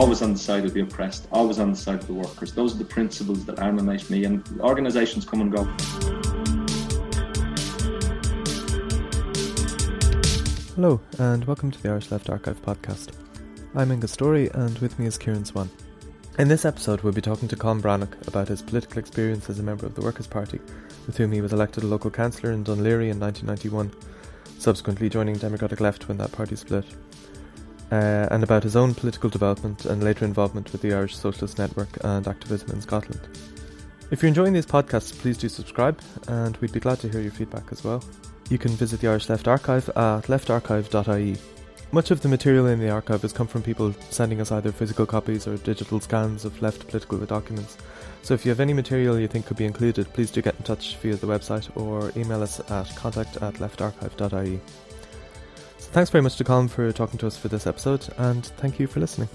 always on the side of the oppressed, always on the side of the workers. Those are the principles that animate me, and organisations come and go. Hello, and welcome to the Irish Left Archive podcast. I'm Inga Story, and with me is Kieran Swan. In this episode, we'll be talking to Colm Breathnach about his political experience as a member of the Workers' Party, with whom he was elected a local councillor in Laoghaire in 1991, subsequently joining Democratic Left when that party split uh, and about his own political development and later involvement with the Irish Socialist Network and activism in Scotland. If you're enjoying these podcasts, please do subscribe, and we'd be glad to hear your feedback as well. You can visit the Irish Left Archive at leftarchive.ie. Much of the material in the archive has come from people sending us either physical copies or digital scans of left political documents. So if you have any material you think could be included, please do get in touch via the website or email us at contact at leftarchive.ie. Thanks very much to Colm for talking to us for this episode, and thank you for listening.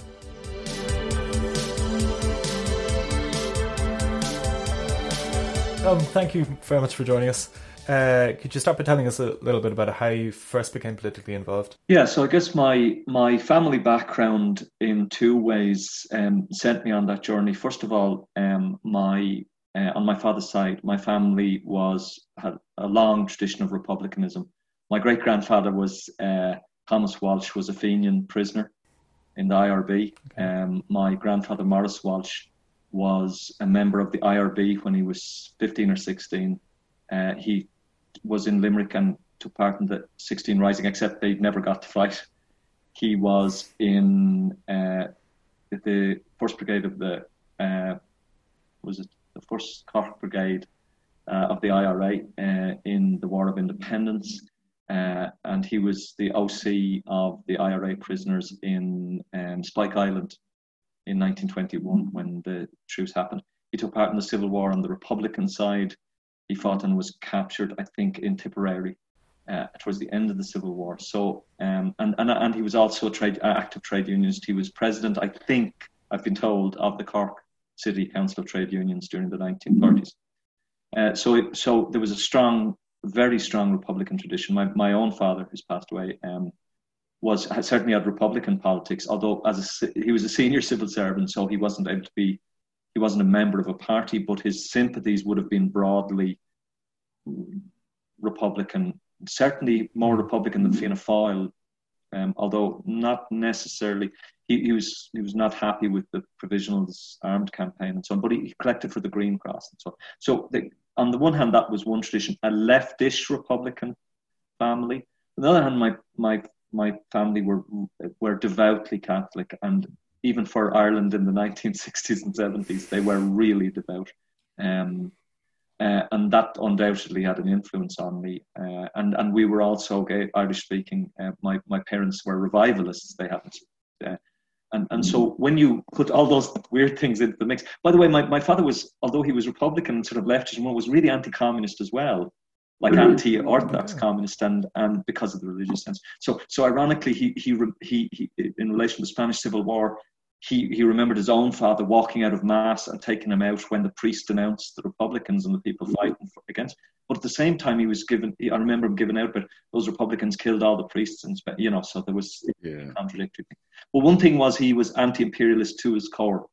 Um, thank you very much for joining us. Uh, could you start by telling us a little bit about how you first became politically involved? Yeah, so I guess my my family background in two ways um, sent me on that journey. First of all, um, my uh, on my father's side, my family was had a long tradition of republicanism my great grandfather was uh, Thomas Walsh, was a Fenian prisoner in the IRB. Okay. Um, my grandfather Morris Walsh was a member of the IRB when he was 15 or 16. Uh, he was in Limerick and took part in the 16 Rising, except they never got to fight. He was in uh, the first brigade of the uh, was it the first Cork Brigade uh, of the IRA uh, in the War of Independence. Uh, and he was the OC of the IRA prisoners in um, Spike Island in 1921 when the truce happened. He took part in the Civil War on the Republican side. He fought and was captured, I think, in Tipperary uh, towards the end of the Civil War. So, um, and, and and he was also a trade active trade unionist. He was president, I think, I've been told, of the Cork City Council of Trade Unions during the 1930s. Uh, so, so there was a strong very strong Republican tradition. My, my own father, who's passed away, um, was certainly had Republican politics. Although as a, he was a senior civil servant, so he wasn't able to be, he wasn't a member of a party, but his sympathies would have been broadly Republican. Certainly more Republican than Fianna Fáil, um, although not necessarily. He, he, was he was not happy with the Provisionals armed campaign and so on, but he, he collected for the Green Cross and so on. So the, on the one hand, that was one tradition, a leftish Republican family. On the other hand, my my my family were were devoutly Catholic, and even for Ireland in the 1960s and 70s, they were really devout. Um, uh, and that undoubtedly had an influence on me. Uh, and and we were also Irish speaking. Uh, my my parents were revivalists. They hadn't uh, and, and so when you put all those weird things into the mix, by the way, my, my father was, although he was Republican, and sort of leftist, and was really anti-communist as well, like mm-hmm. anti-orthodox okay. communist, and and because of the religious sense. So so ironically, he he he, he in relation to the Spanish Civil War, he, he remembered his own father walking out of mass and taking him out when the priest denounced the Republicans and the people mm-hmm. fighting for, against. But at the same time, he was given. I remember him giving out, but those Republicans killed all the priests, and you know, so there was yeah. contradictory. Thing. But one thing was he was anti-imperialist to his core.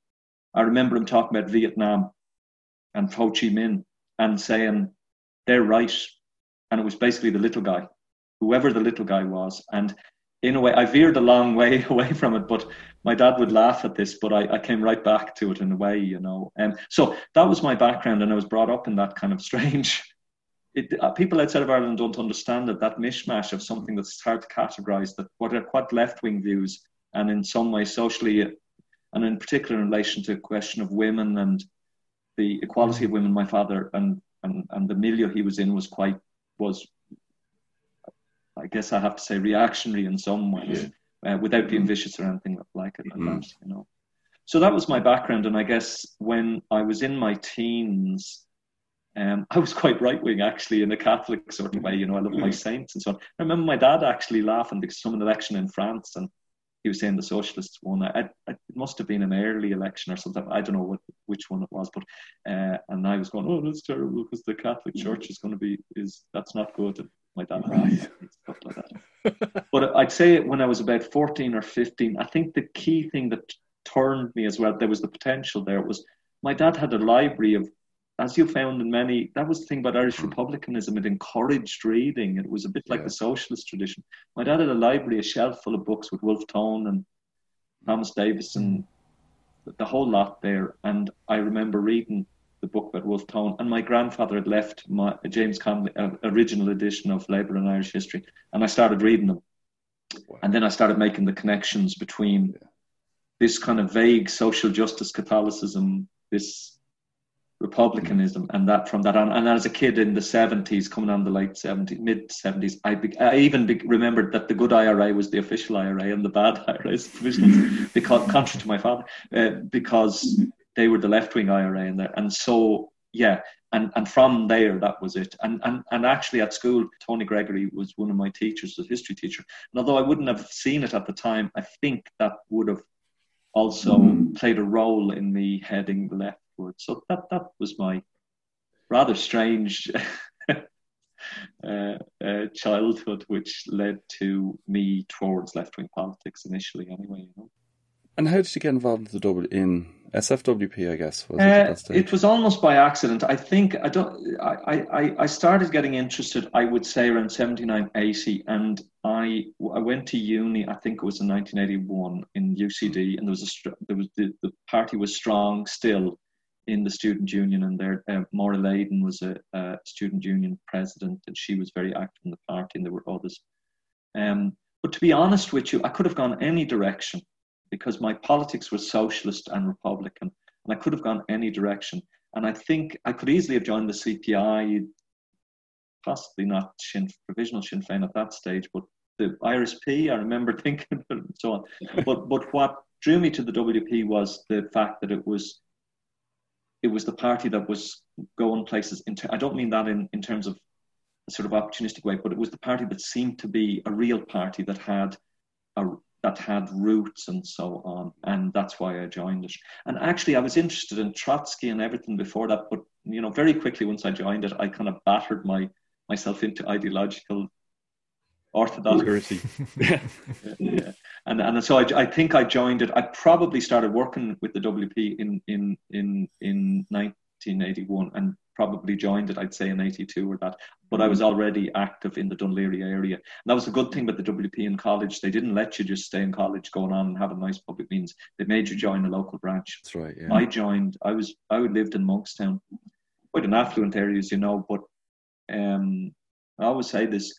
I remember him talking about Vietnam and Ho Chi Minh and saying they're right, and it was basically the little guy, whoever the little guy was, and in a way, I veered a long way away from it, but my dad would laugh at this, but I, I came right back to it in a way, you know. And um, so that was my background, and I was brought up in that kind of strange. It, uh, people outside of Ireland don't understand that that mishmash of something that's hard to categorize, that what are quite left wing views, and in some way socially, and in particular in relation to the question of women and the equality of women. My father and, and, and the milieu he was in was quite was I guess I have to say reactionary in some ways, yeah. uh, without being mm-hmm. vicious or anything like it. mm-hmm. that, you know. So that was my background, and I guess when I was in my teens, um, I was quite right wing actually in a Catholic sort of way. You know, I love my mm-hmm. saints and so on. I remember my dad actually laughing because some election in France, and he was saying the socialists won. I, I, it must have been an early election or something. I don't know what which one it was, but uh, and I was going, oh, that's terrible because the Catholic Church is going to be is that's not good. And my dad right. stuff like that. but I'd say when I was about 14 or 15, I think the key thing that turned me as well. There was the potential there. Was my dad had a library of, as you found in many. That was the thing about Irish republicanism. It encouraged reading. It was a bit like Yeah. the socialist tradition. My dad had a library, a shelf full of books with Wolfe Tone and Thomas Davis and the- the whole lot there. And I remember reading the book about Wolfe Tone. And my grandfather had left my James Connolly, uh, original edition of Labour and Irish History, and I started reading them. And then I started making the connections between this kind of vague social justice Catholicism, this republicanism, and that from that on. And as a kid in the 70s, coming on the late 70s, mid 70s, I, be, I even be, remembered that the good IRA was the official IRA and the bad IRA is the provisional, because, contrary to my father, uh, because they were the left wing IRA in there. And so, yeah, and and from there that was it. And and and actually at school tony gregory was one of my teachers a history teacher. And although i wouldn't have seen it at the time i think that would have also played a role in me heading leftward. So that that was my rather strange uh, uh, childhood which led to me towards left-wing politics initially anyway you know. And how did you get involved in the double in SFWP? I guess was it Uh, stage? it was almost by accident. I think I don't. I, I, I started getting interested. I would say around 79, 80, and I I went to uni. I think it was in 1981 in UCD, and there was a there was the, the party was strong still in the student union, and there uh, Maura Layden was a, a student union president, and she was very active in the party, and there were others. Um, but to be honest with you, I could have gone any direction because my politics was socialist and Republican and I could have gone any direction. And I think I could easily have joined the CPI, possibly not Sinn, provisional Sinn Féin at that stage, but the IRSP, I remember thinking and so on. But but what drew me to the WP was the fact that it was it was the party that was going places. Ter- I don't mean that in, in terms of a sort of opportunistic way, but it was the party that seemed to be a real party that had a that had roots and so on, and that's why I joined it. And actually, I was interested in Trotsky and everything before that, but you know, very quickly once I joined it, I kind of battered my myself into ideological orthodoxy. Purity. yeah. And and so I, I think I joined it. I probably started working with the WP in in in in 1981 and probably joined it. I'd say in 82 or that. But I was already active in the Dunleary area. And that was a good thing about the WP in college. They didn't let you just stay in college, going on and having nice public meetings. They made you join a local branch. That's right. Yeah. I joined. I was. I lived in Monkstown, quite an affluent area, as you know. But um, I always say this: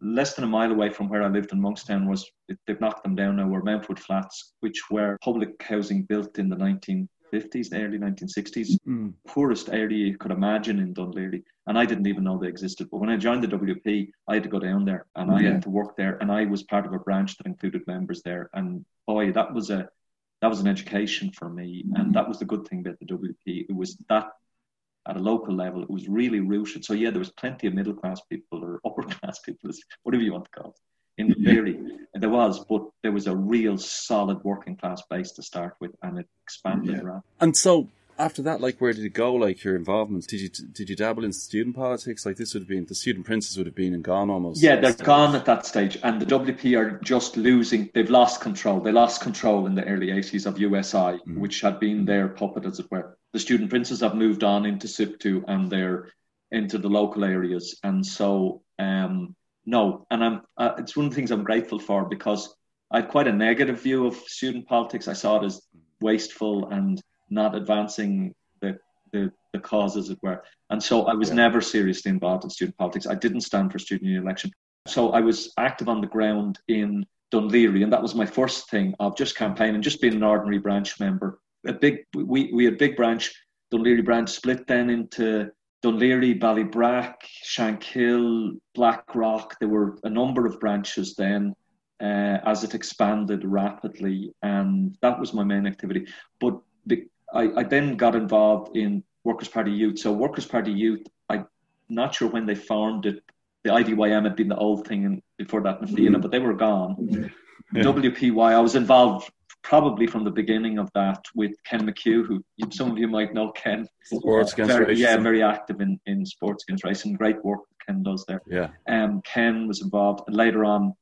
less than a mile away from where I lived in Monkstown was they've knocked them down now. Were Mountwood Flats, which were public housing built in the 1950s, early 1960s. Mm. Poorest area you could imagine in Dunleary, and I didn't even know they existed. But when I joined the WP, I had to go down there, and I Yeah. had to work there, and I was part of a branch that included members there. And boy, that was a that was an education for me, and that was the good thing about the WP. It was that at a local level, it was really rooted. So yeah, there was plenty of middle class people or upper class people, whatever you want to call it, in theory. And there was, but there was a real solid working class base to start with, and it expanded Yeah. around. And so after that, like, where did it go? Like your involvement? Did you did you dabble in student politics? Like this would have been the student princes would have been and gone almost. Yeah, they're gone at that stage, and the WP are just losing. They've lost control. They lost control in the early 80s of USI, which had been their puppet, as it were. The student princes have moved on into SIPTU and they're into the local areas. And so, um, no, and I'm. Uh, it's one of the things I'm grateful for because I had quite a negative view of student politics. I saw it as wasteful and not advancing the the, the cause, as it were. And so I was Yeah. never seriously involved in student politics. I didn't stand for student union election. So I was active on the ground in Dunleary, and that was my first thing of just campaigning, just being an ordinary branch member. A big, we, we had big branch, Dunleary branch split then into Dunleary, Ballybrack, Shankill, Blackrock. There were a number of branches then uh, as it expanded rapidly, and that was my main activity. But the, I, I then got involved in Workers' Party Youth. So Workers' Party Youth, I'm not sure when they formed it. The IDYM had been the old thing in, before that in Fianna, but they were gone. WPY, I was involved probably from the beginning of that with Ken McCue, who some of you might know Ken. Sports against very, Yeah, very active in, in sports against racism. Great work Ken does there. Yeah. Um, Ken was involved, and later on,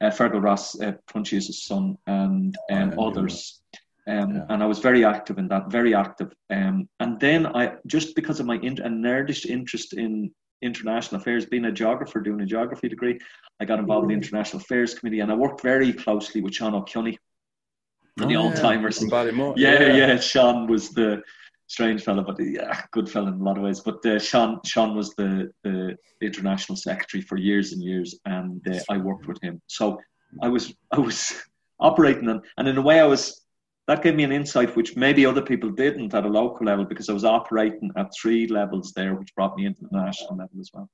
uh, Fergal Ross, uh, son, and um, Oh, others. Um, yeah. And I was very active in that, very active. Um, and then I, just because of my in, a nerdish interest in international affairs, being a geographer, doing a geography degree, I got involved in the International Affairs Committee and I worked very closely with Sean Ó Cionnaith oh, the old timers. Yeah. Yeah, yeah, yeah, Sean was the strange fellow, but yeah, good fellow in a lot of ways. But uh, Sean, Sean was the, the international secretary for years and years, and uh, I worked with him. So I was I was operating, and, and in a way, I was that gave me an insight which maybe other people didn't at a local level because I was operating at three levels there, which brought me into the national level as well.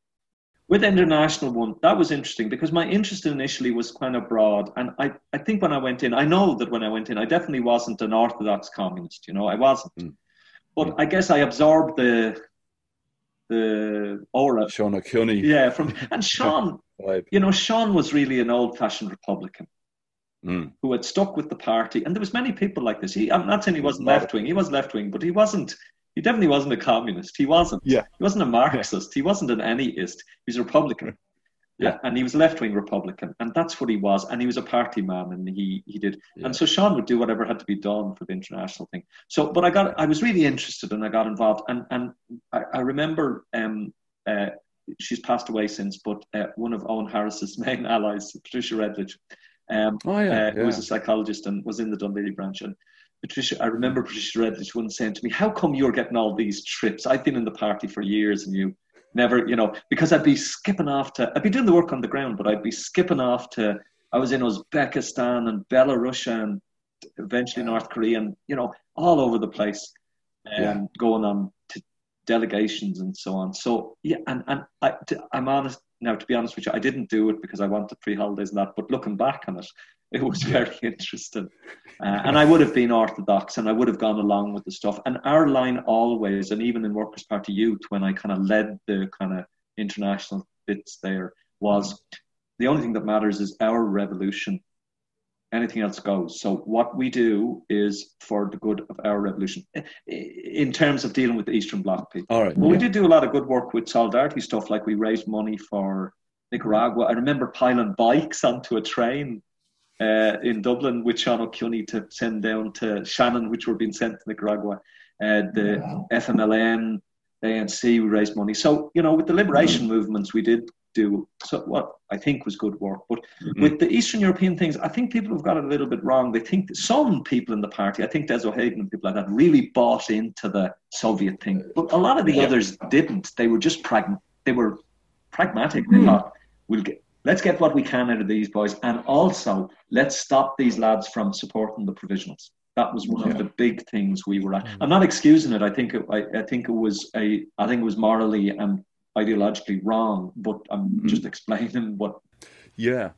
With international one, that was interesting because my interest initially was kind of broad. And I, I think when I went in, I know that when I went in, I definitely wasn't an orthodox communist, you know, I wasn't. Mm. But I guess I absorbed the the aura. Sean Ó Cionnaith. Yeah, from and Sean, you know, Sean was really an old-fashioned Republican mm. who had stuck with the party, and there was many people like this. He, I'm not saying he wasn't left wing; he was left wing, but he wasn't. He definitely wasn't a communist. He wasn't. Yeah. He wasn't a Marxist. Yeah. He wasn't an anyist. He was a Republican. Yeah. And he was a left wing Republican, and that's what he was. And he was a party man, and he he did. Yeah. And so Sean would do whatever had to be done for the international thing. So, but I got I was really interested, and I got involved. And and I, I remember um, uh, she's passed away since, but uh, one of Eoghan Harris's main allies, Patricia Redlich, um, oh, yeah, uh, yeah. who was a psychologist and was in the Laoghaire branch, and Patricia, I remember Patricia Redlich once saying to me, "How come you're getting all these trips? I've been in the party for years, and you." never, you know, because I'd be skipping off to, I'd be doing the work on the ground, but I'd be skipping off to, I was in Uzbekistan and Belarus and eventually North Korea and, you know, all over the place and yeah. going on to delegations and so on. So, yeah, and, and I, I'm honest, now to be honest with you, I didn't do it because I wanted pre holidays and that, but looking back on it, it was very interesting. Uh, and I would have been orthodox and I would have gone along with the stuff. And our line always, and even in Workers' Party Youth, when I kind of led the kind of international bits there, was the only thing that matters is our revolution. Anything else goes. So what we do is for the good of our revolution in terms of dealing with the Eastern Bloc people. All right. Well, yeah. we did do a lot of good work with solidarity stuff, like we raised money for Nicaragua. I remember piling bikes onto a train uh, in Dublin with Sean Ó Cionnaith to send down to Shannon, which were being sent to Nicaragua. Uh, the wow. FMLN, ANC, we raised money. So, you know, with the liberation mm-hmm. movements, we did do so what I think was good work. But mm-hmm. with the Eastern European things, I think people have got it a little bit wrong. They think some people in the party, I think Des O'Hagan and people like that, really bought into the Soviet thing. But a lot of the yeah. others didn't. They were just pragmatic. They were pragmatic. They mm. thought, we'll get, let's get what we can out of these boys, and also let's stop these lads from supporting the provisionals. That was one yeah. of the big things we were at. Mm. I'm not excusing it. I think it, I, I, think it was a I think it was morally and ideologically wrong, but I'm mm. just explaining what. Yeah.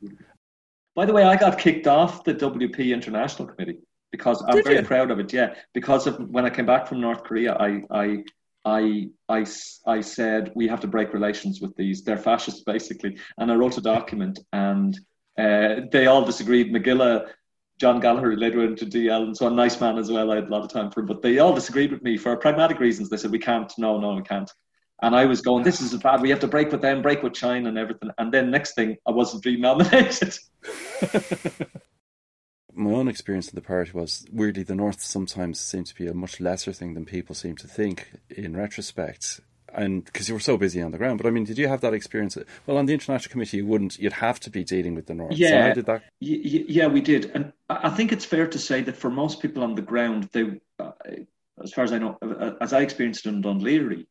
By the way, I got kicked off the WP International Committee because I'm Did very you? proud of it. Yeah, because of when I came back from North Korea, I I I, I, I said we have to break relations with these. They're fascists, basically. And I wrote a document, and uh, they all disagreed. Mac Giolla, John Gallagher, later went to DL, and so a nice man as well. I had a lot of time for him, but they all disagreed with me for pragmatic reasons. They said we can't. No, no, we can't. And I was going, this is bad. We have to break with them, break with China, and everything. And then next thing, I wasn't being nominated. my own experience in the party was weirdly the North sometimes seems to be a much lesser thing than people seem to think in retrospect. And because you were so busy on the ground, but I mean, did you have that experience? Well, on the international committee, you wouldn't. You'd have to be dealing with the North. Yeah, so did that. Y- yeah, we did, and I think it's fair to say that for most people on the ground, they, uh, as far as I know, uh, as I experienced it in Laoghaire,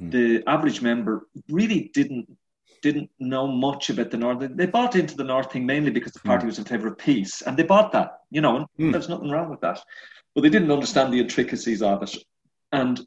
mm. the average member really didn't didn't know much about the North. They bought into the North thing mainly because the party hmm. was in favour of peace, and they bought that, you know, and mm. there's nothing wrong with that. But they didn't understand the intricacies of it, and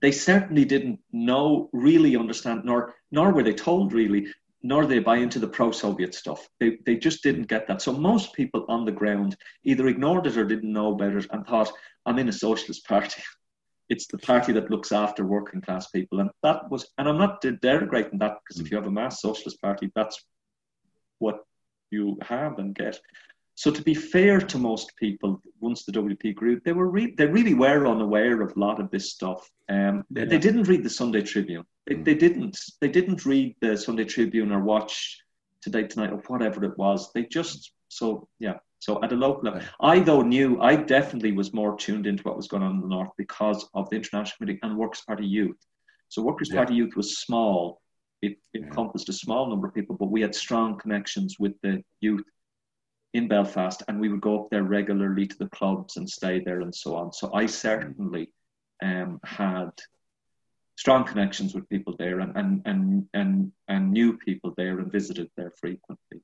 they certainly didn't know, really understand, nor nor were they told really, nor they buy into the pro-Soviet stuff. They they just didn't get that. So most people on the ground either ignored it or didn't know about it and thought, "I'm in a socialist party." it's the party that looks after working class people. And that was, and I'm not denigrating that because if mm. you have a mass socialist party, that's what you have and get. So to be fair to most people, once the WP grew, they were re- they really were unaware of a lot of this stuff. Um, yeah. they, didn't read the Sunday Tribune. They, mm. they didn't. They didn't read the Sunday Tribune or watch Today Tonight or whatever it was. They just so yeah. So at a local level, I though knew I definitely was more tuned into what was going on in the north because of the International Committee and Workers' Party Youth. So Workers' yeah. Party Youth was small. It, encompassed a small number of people, but we had strong connections with the youth in Belfast, and we would go up there regularly to the clubs and stay there and so on. So I certainly um, had strong connections with people there and, and, and, and, and knew people there and visited there frequently.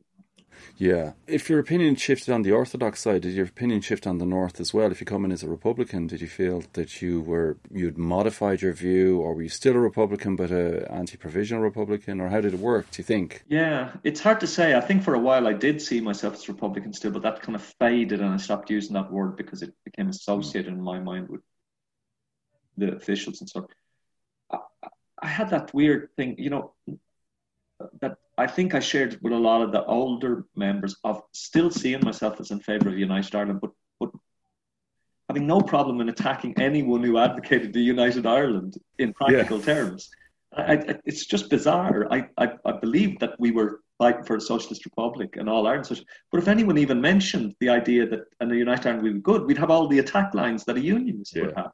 Yeah. If your opinion shifted on the Orthodox side, did your opinion shift on the North as well? If you come in as a Republican, did you feel that you were you'd modified your view, or were you still a Republican but a anti-provisional Republican, or how did it work? Do you think? Yeah, it's hard to say. I think for a while I did see myself as a Republican still, but that kind of faded, and I stopped using that word because it became associated in my mind with the officials and so. I, I had that weird thing, you know, that I think I shared with a lot of the older members of still seeing myself as in favour of United Ireland, but but having no problem in attacking anyone who advocated the United Ireland in practical yeah. terms. I, I, it's just bizarre. I, I, I believe that we were fighting for a socialist republic and all Ireland. Social, but if anyone even mentioned the idea that and the United Ireland would be good, we'd have all the attack lines that a unionist yeah. would have.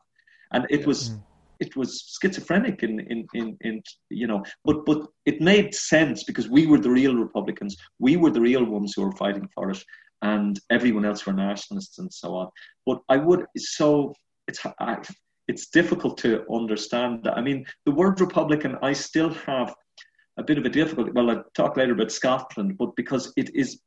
And it yeah. was mm it was schizophrenic in, in, in, in, you know, but, but it made sense because we were the real Republicans. We were the real ones who were fighting for it and everyone else were nationalists and so on. But I would, so it's, I, it's difficult to understand that. I mean, the word Republican, I still have a bit of a difficulty. Well, I'll talk later about Scotland, but because it is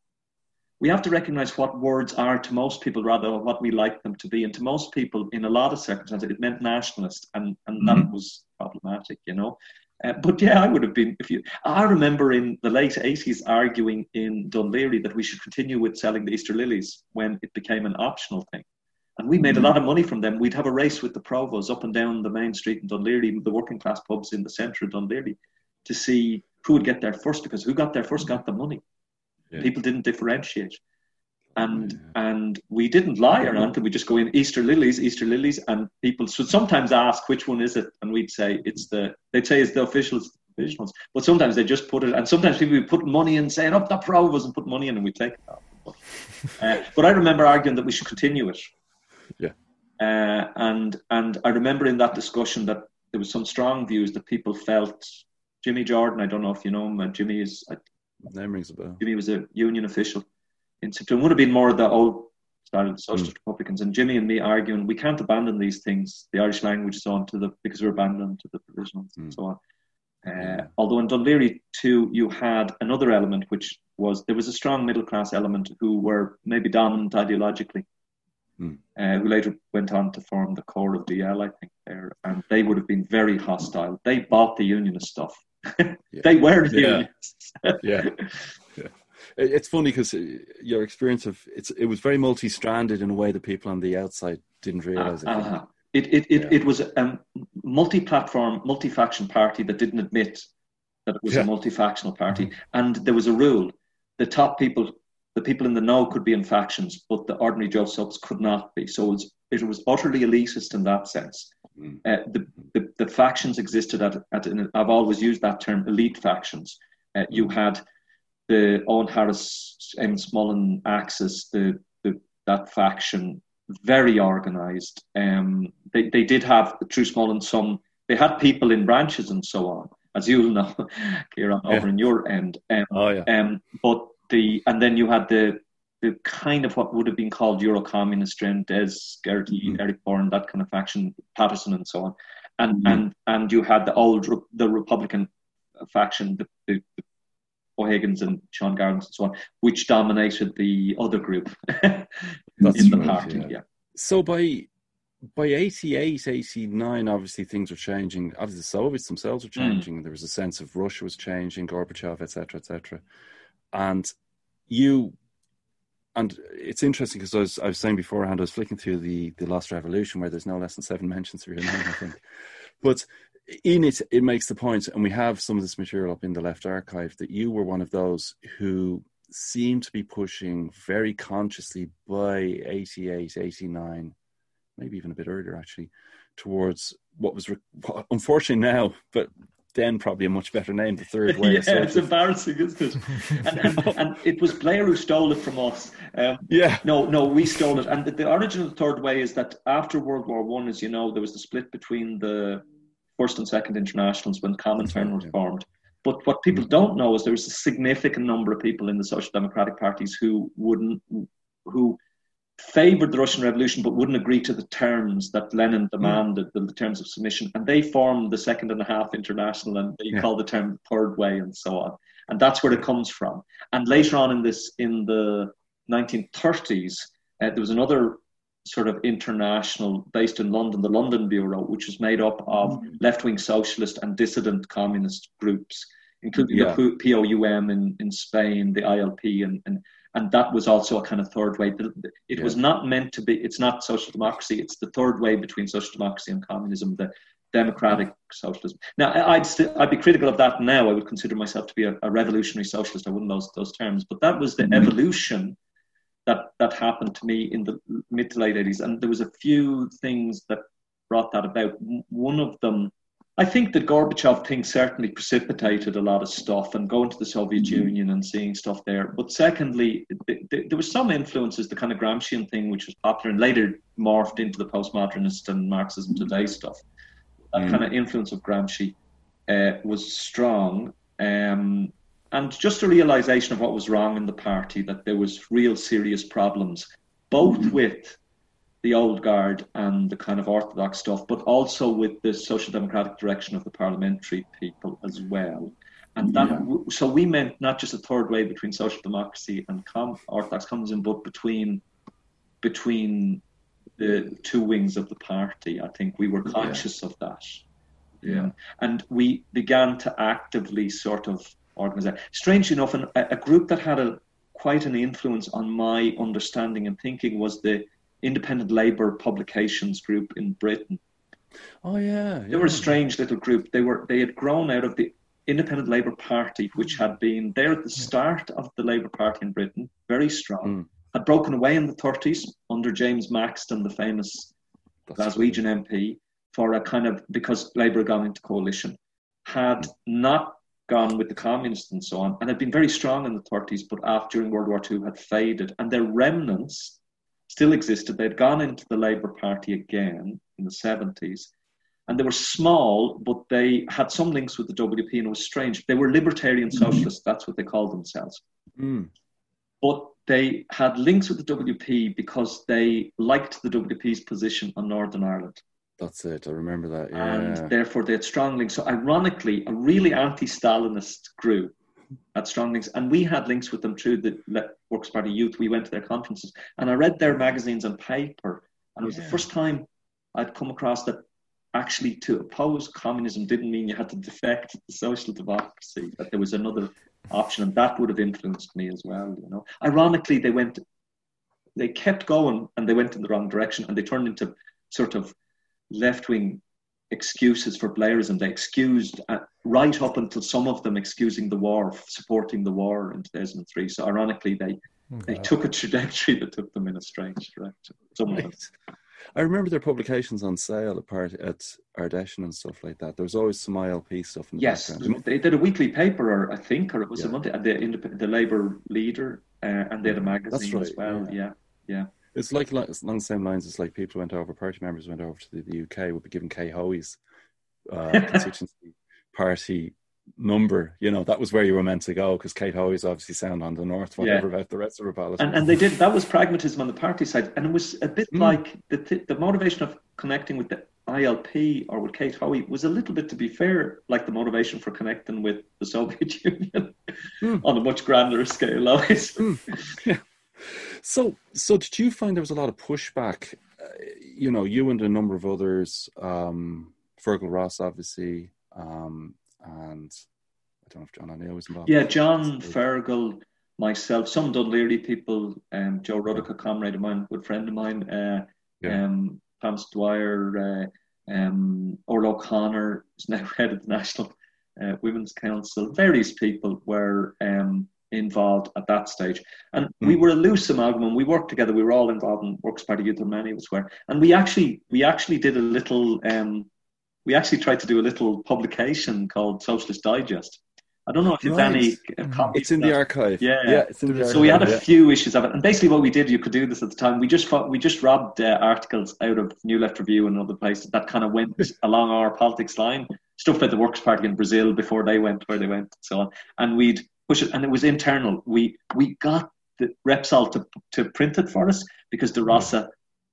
we have to recognize what words are to most people rather than what we like them to be. And to most people, in a lot of circumstances, it meant nationalist, and, and mm-hmm. that was problematic, you know. Uh, but yeah, I would have been if you. I remember in the late eighties arguing in Laoghaire that we should continue with selling the Easter lilies when it became an optional thing, and we made a mm-hmm. lot of money from them. We'd have a race with the provos up and down the main street in Laoghaire, the working class pubs in the centre of Laoghaire, to see who would get there first because who got there first got the money. Yeah. People didn't differentiate. And yeah. and we didn't lie or anything. We just go in Easter lilies, Easter lilies, and people should sometimes ask which one is it, and we'd say it's the. They'd say it's the officials, ones, but sometimes they just put it, and sometimes people would put money in, saying up oh, the provos and put money in, and we take it off. But, uh, but I remember arguing that we should continue it. Yeah. Uh, and and I remember in that discussion that there was some strong views that people felt. Jimmy Jordan, I don't know if you know him. Jimmy is Name rings a bell. Jimmy was a union official in September. Would have been more of the old style of the Socialist mm. Republicans, and Jimmy and me arguing we can't abandon these things, the Irish language, so on, to the because we're abandoned to the provisionals mm. and so on. Uh, although in Laoghaire too, you had another element which was there was a strong middle class element who were maybe dominant ideologically, mm. uh, who later went on to form the core of DL, I think there, and they would have been very hostile. They bought the unionist stuff they were yeah. yeah. yeah. It's funny because uh, your experience of it's it was very multi-stranded in a way that people on the outside didn't realize. Uh, uh-huh. It it it, yeah. it was a multi-platform, multi-faction party that didn't admit that it was yeah. a multi-factional party, mm-hmm. and there was a rule: the top people, the people in the know, could be in factions, but the ordinary Joe subs could not be. So it was, it was utterly elitist in that sense. Mm. Uh, the, the, the, factions existed at, at I've always used that term, elite factions. Uh, you mm. had the Eoghan Harris, Eamon Smullen axis, the, the, that faction, very organised. Um, they, they did have, through Smullen, some, they had people in branches and so on, as you'll know, Kieran, over yeah. in your end. Um, oh, yeah. Um, but the, and then you had the, the kind of what would have been called Euro-communist strength, Des, Geraghty, mm-hmm. Eric Byrne, that kind of faction, Patterson and so on, and mm-hmm. and and you had the old the Republican faction, the, the, the O'Hagans and Sean Garland and so on, which dominated the other group in the right, party. Yeah. yeah. So by by 88, 89, obviously things were changing. Obviously, the Soviets themselves were mm. changing. Mm. There was a sense of Russia was changing, Gorbachev, etc., etc. And you and it's interesting because I was, I was saying beforehand, I was flicking through the, the Lost Revolution where there's no less than seven mentions of your name, I think. But in it, it makes the point, and we have some of this material up in the left archive, that you were one of those who seemed to be pushing very consciously by 88, 89, maybe even a bit earlier actually, towards what was, re- unfortunately now, but then probably a much better name, the third way. yeah, it's embarrassing, isn't it? and, and, and, it was Blair who stole it from us. Um, yeah. No, no, we stole it. And the, the origin of the third way is that after World War One, as you know, there was the split between the first and second internationals when Comintern was formed. But what people mm. don't know is there was a significant number of people in the social democratic parties who wouldn't, who favored the Russian Revolution but wouldn't agree to the terms that Lenin hmm. demanded, mm. the, terms of submission. And they formed the Second and a Half International and they yeah. call the term Third Way and so on. And that's where it comes from. And later on in this, in the 1930s, uh, there was another sort of international based in London, the London Bureau, which was made up of mm. left-wing socialist and dissident communist groups, including yeah. the POUM in, in Spain, the ILP, and, and and that was also a kind of third way. It yeah. was not meant to be. It's not social democracy. It's the third way between social democracy and communism. The democratic socialism. Now, I'd st- I'd be critical of that now. I would consider myself to be a, a revolutionary socialist. I wouldn't those those terms, but that was the mm-hmm. evolution that that happened to me in the mid to late eighties, and there was a few things that brought that about. One of them I think the Gorbachev thing certainly precipitated a lot of stuff and going to the Soviet mm-hmm. Union and seeing stuff there. But secondly, th- th- there was some influences, the kind of Gramscian thing, which was popular and later morphed into the postmodernist and Marxism today stuff. That mm. kind of influence of Gramsci uh, was strong. Um, and just a realization of what was wrong in the party, that there was real serious problems, both mm. with the old guard and the kind of orthodox stuff, but also with the social democratic direction of the parliamentary people as well. And that, yeah. so we meant not just a third way between social democracy and com- orthodox communism, but between between the two wings of the party. I think we were conscious yeah. of that. Yeah, um, and we began to actively sort of organize. Strangely enough, an, a group that had a quite an influence on my understanding and thinking was the independent Labour publications group in Britain. Oh yeah, yeah, they were a strange little group. They were they had grown out of the Independent Labour Party, which had been there at the start of the Labour Party in Britain, very strong. Mm. Had broken away in the 30s under James Maxton, the famous That's Glaswegian cool. MP, for a kind of because Labour had gone into coalition, had not gone with the communists and so on, and had been very strong in the 30s, but after during World War II had faded, and their remnants still existed. They'd gone into the Labour Party again in the 70s. And they were small, but they had some links with the WP, and it was strange. They were libertarian mm-hmm. socialists, that's what they called themselves. Mm. But they had links with the WP because they liked the WP's position on Northern Ireland. That's it. I remember that. Yeah. And therefore, they had strong links. So, ironically, a really anti-Stalinist group had strong links, and we had links with them through the Works Party Youth. We went to their conferences, and I read their magazines and paper, and it was yeah. the first time I'd come across that actually to oppose communism didn't mean you had to defect the social democracy. That there was another option, and that would have influenced me as well. You know, ironically, they went, they kept going, and they went in the wrong direction, and they turned into sort of left wing excuses for Blairism. They excused uh, right up until some of them excusing the war, supporting the war in 2003. So ironically, they okay. they took a trajectory that took them in a strange direction. Some right. I remember their publications on sale apart at Ard Fheis and stuff like that. There was always some ILP stuff in the yes, background. they did a weekly paper, or I think, or it was yeah. a monthly. The the Labour leader, uh, and they had a magazine right, as well. Yeah, yeah. yeah. It's like along the same lines. It's like people went over, party members went over to the, the UK, would be given Kate Hoey's uh, constituency party number. You know, that was where you were meant to go because Kate Hoey's obviously sound on the north, whatever yeah. about the rest of the politics. And, and, they did that was pragmatism on the party side, and it was a bit mm. like the the motivation of connecting with the ILP or with Kate Hoey was a little bit, to be fair, like the motivation for connecting with the Soviet Union mm. on a much grander scale, always. Mm. Yeah. So, so did you find there was a lot of pushback? Uh, you know, you and a number of others, um, Fergal Ross, obviously, um, and I don't know if John O'Neill was involved. Yeah, John Fergal, myself, some Laoghaire people, um, Joe Ruddick, a comrade of mine, good friend of mine, uh, yeah. um, Thomas Dwyer, uh, um, Orla O'Connor is now head of the National uh, Women's Council. Various people were um, involved at that stage. And mm. we were a loose amalgam. We worked together. We were all involved in Works Party Youth, and many of us were. And we actually we actually did a little. Um, we actually tried to do a little publication called Socialist Digest. I don't know if you've Right. any uh, copies It's in of the archive. Yeah. yeah. It's in the So we had a archive, few issues of it, and basically what we did, you could do this at the time. We just fought, we just robbed uh, articles out of New Left Review and other places that kind of went along our politics line, stuff about the Workers' Party in Brazil before they went where they went, and so on. And we'd push it, and it was internal. We we got the Repsol to to print it for us because De Rossa.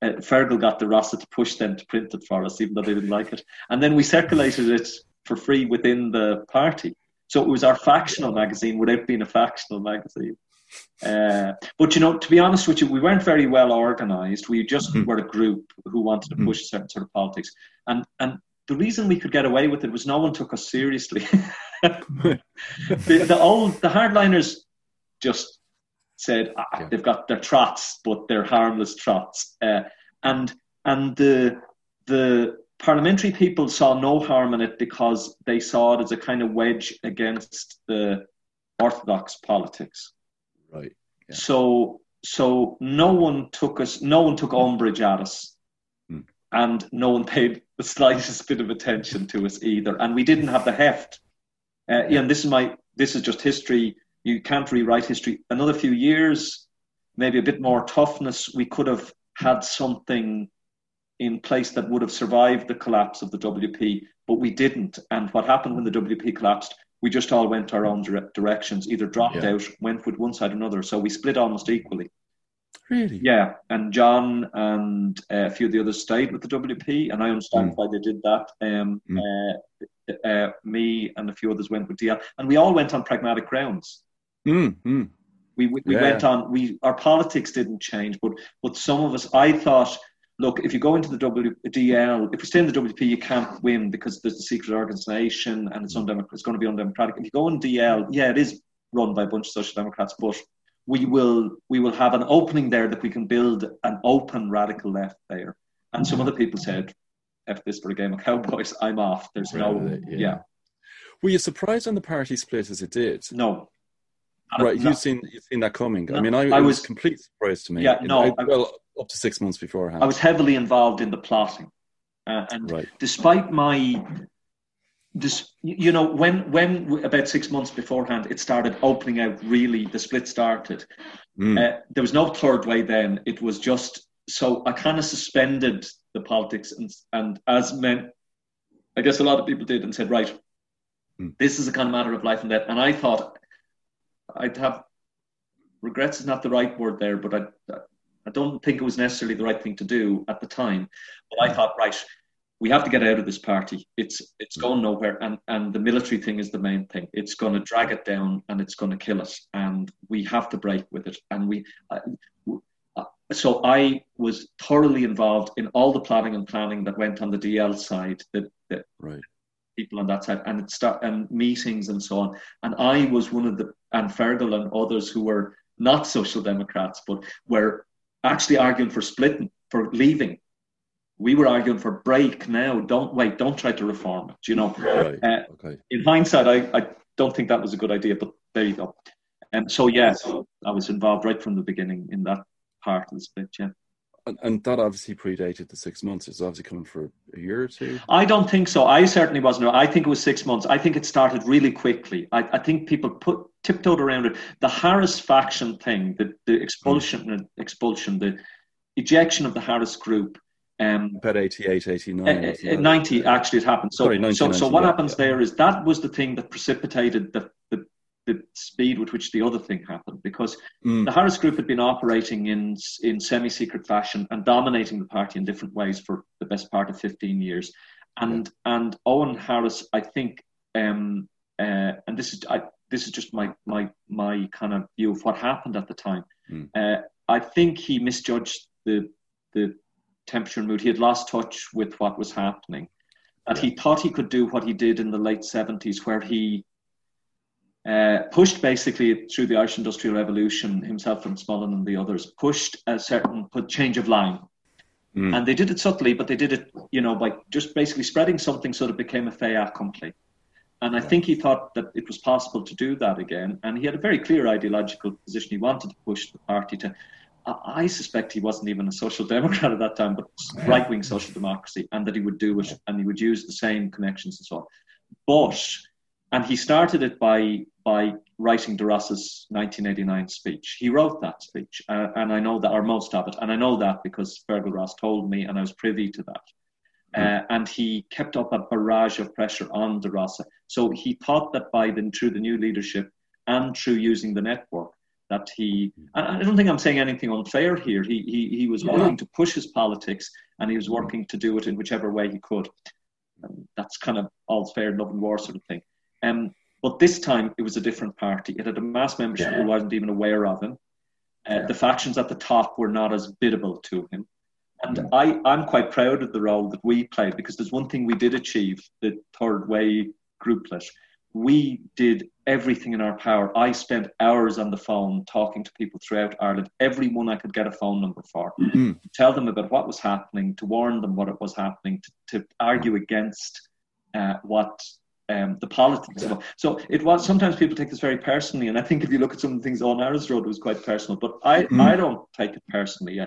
Uh, Fergal got De Rossa to push them to print it for us, even though they didn't like it. And then we circulated it for free within the party. So it was our factional magazine without being a factional magazine. Uh, but you know, to be honest with you, we weren't very well organised. We just Mhm. were a group who wanted to push a certain sort of politics, and and the reason we could get away with it was no one took us seriously. the, the old the hardliners just said ah, Yeah. they've got their trots, but they're harmless trots, uh, and and the the parliamentary people saw no harm in it because they saw it as a kind of wedge against the orthodox politics. Right. Yeah. So so no one took us, no one took umbrage at us, Hmm. and no one paid the slightest bit of attention to us either. And we didn't have the heft. Uh, yeah, and this is my this is just history. You can't rewrite history. Another few years, maybe a bit more toughness. We could have had something in place that would have survived the collapse of the WP, but we didn't. And what happened when the WP collapsed? We just all went our own dire- directions, either dropped Yeah. out, went with one side or another. So we split almost equally. Really? Yeah, and John and uh, a few of the others stayed with the WP, and I understand Mm. why they did that. Um, Mm. uh, uh, me and a few others went with DL, and we all went on pragmatic grounds. Mm, mm. We we, we Yeah. went on. We our politics didn't change, but but some of us, I thought, look, if you go into the WDL, if you stay in the WP, you can't win because there's a secret organisation and it's undemocratic. It's going to be undemocratic. If you go in DL, yeah, it is run by a bunch of social democrats, but we will we will have an opening there that we can build an open radical left there. And some other people said, "F this for a game of cowboys. I'm off. There's no yeah, yeah. Were you surprised when the party split as it did? no." Right, you've seen you've seen that coming. I mean, I, I was was- complete surprise to me. Yeah, no, know, I- well, up to six months beforehand. I was heavily involved in the plotting, uh, and right. despite my this you know when when about six months beforehand it started opening out really the split started Mm. uh, there was no third way then it was just so i kind of suspended the politics and and as men i guess a lot of people did and said right Mm. this is a kind of matter of life and death and i thought i'd have regrets is not the right word there but i i don't think it was necessarily the right thing to do at the time but i thought right we have to get out of this party. It's it's going nowhere, and and the military thing is the main thing. It's going to drag it down, and it's going to kill us, and we have to break with it. And we, so I was thoroughly involved in all the plotting and planning that went on the DL side, the, the Right. People on that side, and it start and meetings and so on. And I was one of the and Fergal and others who were not social democrats, but were actually arguing for splitting, for leaving we were arguing for break now. Don't wait. Don't try to reform it. You know, Right. uh, okay. in hindsight, I, I don't think that was a good idea, but there you go. And so, yes, I was involved right from the beginning in that part of the split. Yeah, And, and that obviously predated the six months. It's obviously coming for a year or two. I don't think so. I certainly wasn't. I think it was six months. I think it started really quickly. I, I think people put tiptoed around it. The Harris faction thing, the, the expulsion, expulsion, the ejection of the Harris group. Um, About 88, 89. Uh, wasn't uh, it? 90 actually it happened so Sorry, so 90, so what happens yeah. there is that was the thing that precipitated the, the the speed with which the other thing happened because Mm. the Harris group had been operating in in semi-secret fashion and dominating the party in different ways for the best part of 15 years and and Eoghan Harris I think um uh, and this is I, this is just my my my kind of view of what happened at the time Mm. uh, I think he misjudged the the temperature and mood. He had lost touch with what was happening. That he thought he could do what he did in the late 70s, where he uh, pushed basically through the Irish Industrial Revolution, himself and Smullen and the others, pushed a certain put change of line. Mm. And they did it subtly, but they did it, you know, by just basically spreading something so that it became a fait accompli. And I think he thought that it was possible to do that again. And he had a very clear ideological position. He wanted to push the party to. I suspect he wasn't even a social democrat at that time, but right wing social democracy, and that he would do it and he would use the same connections and so on. But, and he started it by by writing De Rossa's 1989 speech. He wrote that speech, uh, and I know that, or most of it, and I know that because Fergal Ross told me, and I was privy to that. Uh, and he kept up a barrage of pressure on De Rossa. So he thought that by then, through the new leadership and through using the network, that he, I don't think I'm saying anything unfair here. He, he, he was working to push his politics and he was working to do it in whichever way he could. And that's kind of all fair, love and war sort of thing. Um, but this time it was a different party. It had a mass membership yeah. who wasn't even aware of him. Uh, yeah. The factions at the top were not as biddable to him. And mm. I, I'm quite proud of the role that we played because there's one thing we did achieve, the third way grouplet. We did everything in our power. I spent hours on the phone talking to people throughout Ireland, everyone I could get a phone number for, mm-hmm. to tell them about what was happening, to warn them what it was happening, to, to argue against uh, what um, the politics of it. So it was sometimes people take this very personally, and I think if you look at some of the things on Harris Road, it was quite personal. But I, mm. I don't take it personally. Uh,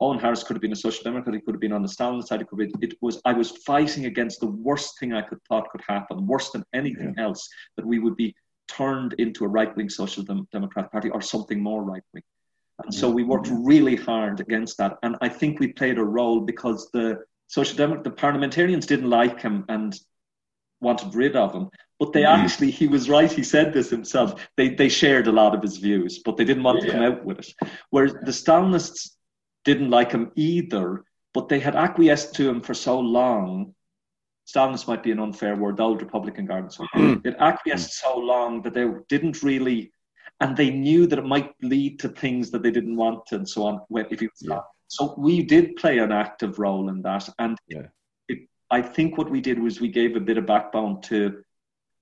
Eoghan Harris could have been a social democrat. He could have been on the Stalin side. It could be, it was I was fighting against the worst thing I could thought could happen, worse than anything yeah. else, that we would be turned into a right wing social dem- democratic party or something more right wing. And so we worked really hard against that. And I think we played a role because the social democrat, the parliamentarians didn't like him and wanted rid of him. But they mm-hmm. actually, he was right. He said this himself. They they shared a lot of his views, but they didn't want yeah. to come out with it. Whereas the Stalinists didn't like him either, but they had acquiesced to him for so long. Stalinist might be an unfair word, the old Republican Guard so mm. It acquiesced so long that they didn't really, and they knew that it might lead to things that they didn't want and so on. If he was yeah. So we did play an active role in that, and yeah. I think what we did was we gave a bit of backbone to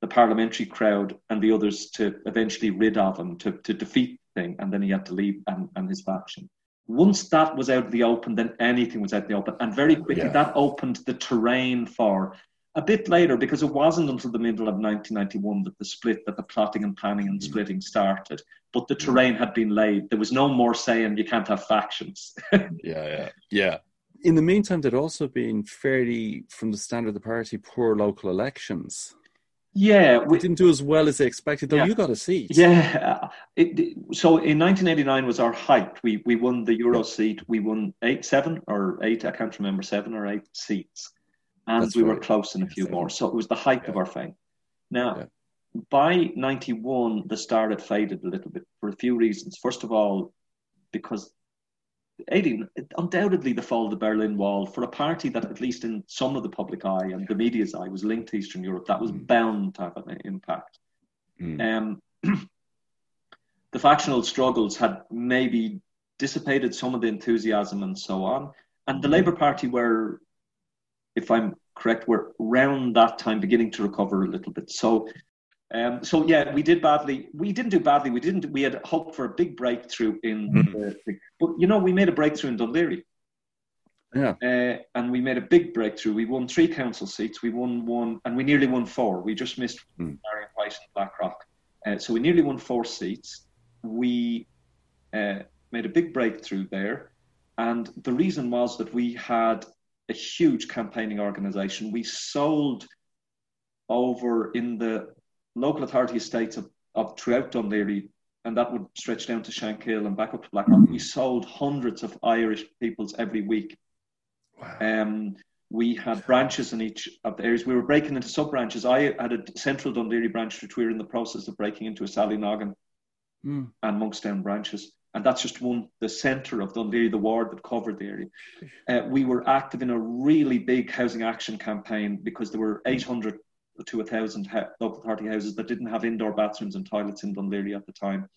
the parliamentary crowd and the others to eventually rid of him, to, to defeat the thing, and then he had to leave and, and his faction once that was out of the open, then anything was out in the open. And very quickly, yeah. that opened the terrain for a bit later, because it wasn't until the middle of 1991 that the split, that the plotting and planning and mm. splitting started. But the terrain had been laid. There was no more saying you can't have factions. yeah, yeah, yeah. In the meantime, there'd also been fairly, from the standard of the party, poor local elections. Yeah, we didn't do as well as they expected, though. Yeah. You got a seat. Yeah. Uh, it, so in 1989 was our height. We we won the Euro seat. We won eight, seven or eight. I can't remember seven or eight seats, and That's we right. were close in a few more. So it was the height yeah. of our fame. Now, yeah. by 91, the star had faded a little bit for a few reasons. First of all, because 18, undoubtedly the fall of the Berlin Wall for a party that, at least in some of the public eye and the media's eye, was linked to Eastern Europe, that was mm. bound to have an impact. Mm. Um, the factional struggles had maybe dissipated some of the enthusiasm and so on. And the mm. Labour Party were, if I'm correct, were around that time beginning to recover a little bit. So um, so yeah, we did badly. We didn't do badly. We didn't. We had hoped for a big breakthrough in, mm-hmm. the, the, but you know, we made a breakthrough in Laoghaire. Yeah. Uh, and we made a big breakthrough. We won three council seats. We won one, and we nearly won four. We just missed mm. Marion White and Blackrock. Uh, so we nearly won four seats. We uh, made a big breakthrough there, and the reason was that we had a huge campaigning organisation. We sold over in the local authority estates of, of throughout Laoghaire, and that would stretch down to Shankill and back up to Blackrock. We sold hundreds of Irish peoples every week. Wow. Um, we had branches in each of the areas. We were breaking into sub branches. I had a central Dún branch, which we were in the process of breaking into a Sallynoggin mm. and Monkstown branches. And that's just one, the centre of Dún the ward that covered the area. Uh, we were active in a really big housing action campaign because there were 800 to a thousand local authority houses that didn't have indoor bathrooms and toilets in Laoghaire at the time.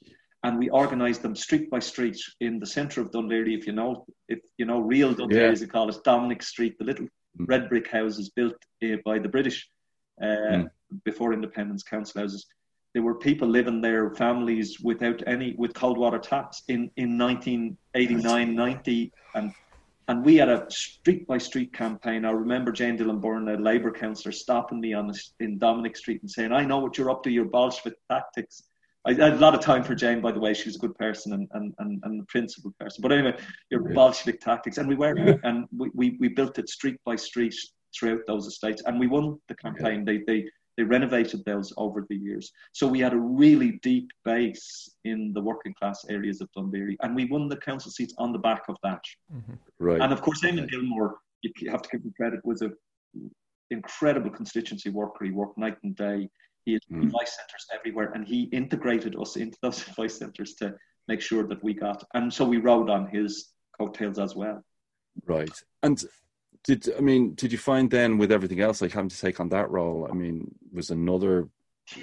And we organised them street by street in the centre of Laoghaire. If you know, if you know, real Laoghaire, yeah. as they call it, Dominic Street, the little mm. red brick houses built uh, by the British uh, mm. before independence, council houses. There were people living there, families without any, with cold water taps in, in 1989, 90, and and we had a street by street campaign. I remember Jane Dillon Byrne, a Labour councillor, stopping me on the, in Dominic Street and saying, I know what you're up to, your Bolshevik tactics. I, I, had a lot of time for Jane, by the way. She was a good person and, and, and, and a principled person. But anyway, your yeah. Bolshevik tactics. And we were, and we, we, we, built it street by street throughout those estates. And we won the campaign. Yeah. They, they, they renovated those over the years. So we had a really deep base in the working class areas of Dún Laoghaire. And we won the council seats on the back of that. Mm-hmm. Right. And of course, Eamon Gilmore, you have to give him credit, was an incredible constituency worker. He worked night and day he had mm. advice centres everywhere, and he integrated us into those advice centres to make sure that we got. And so we rode on his coattails as well. Right. And did I mean? Did you find then with everything else, like having to take on that role? I mean, was another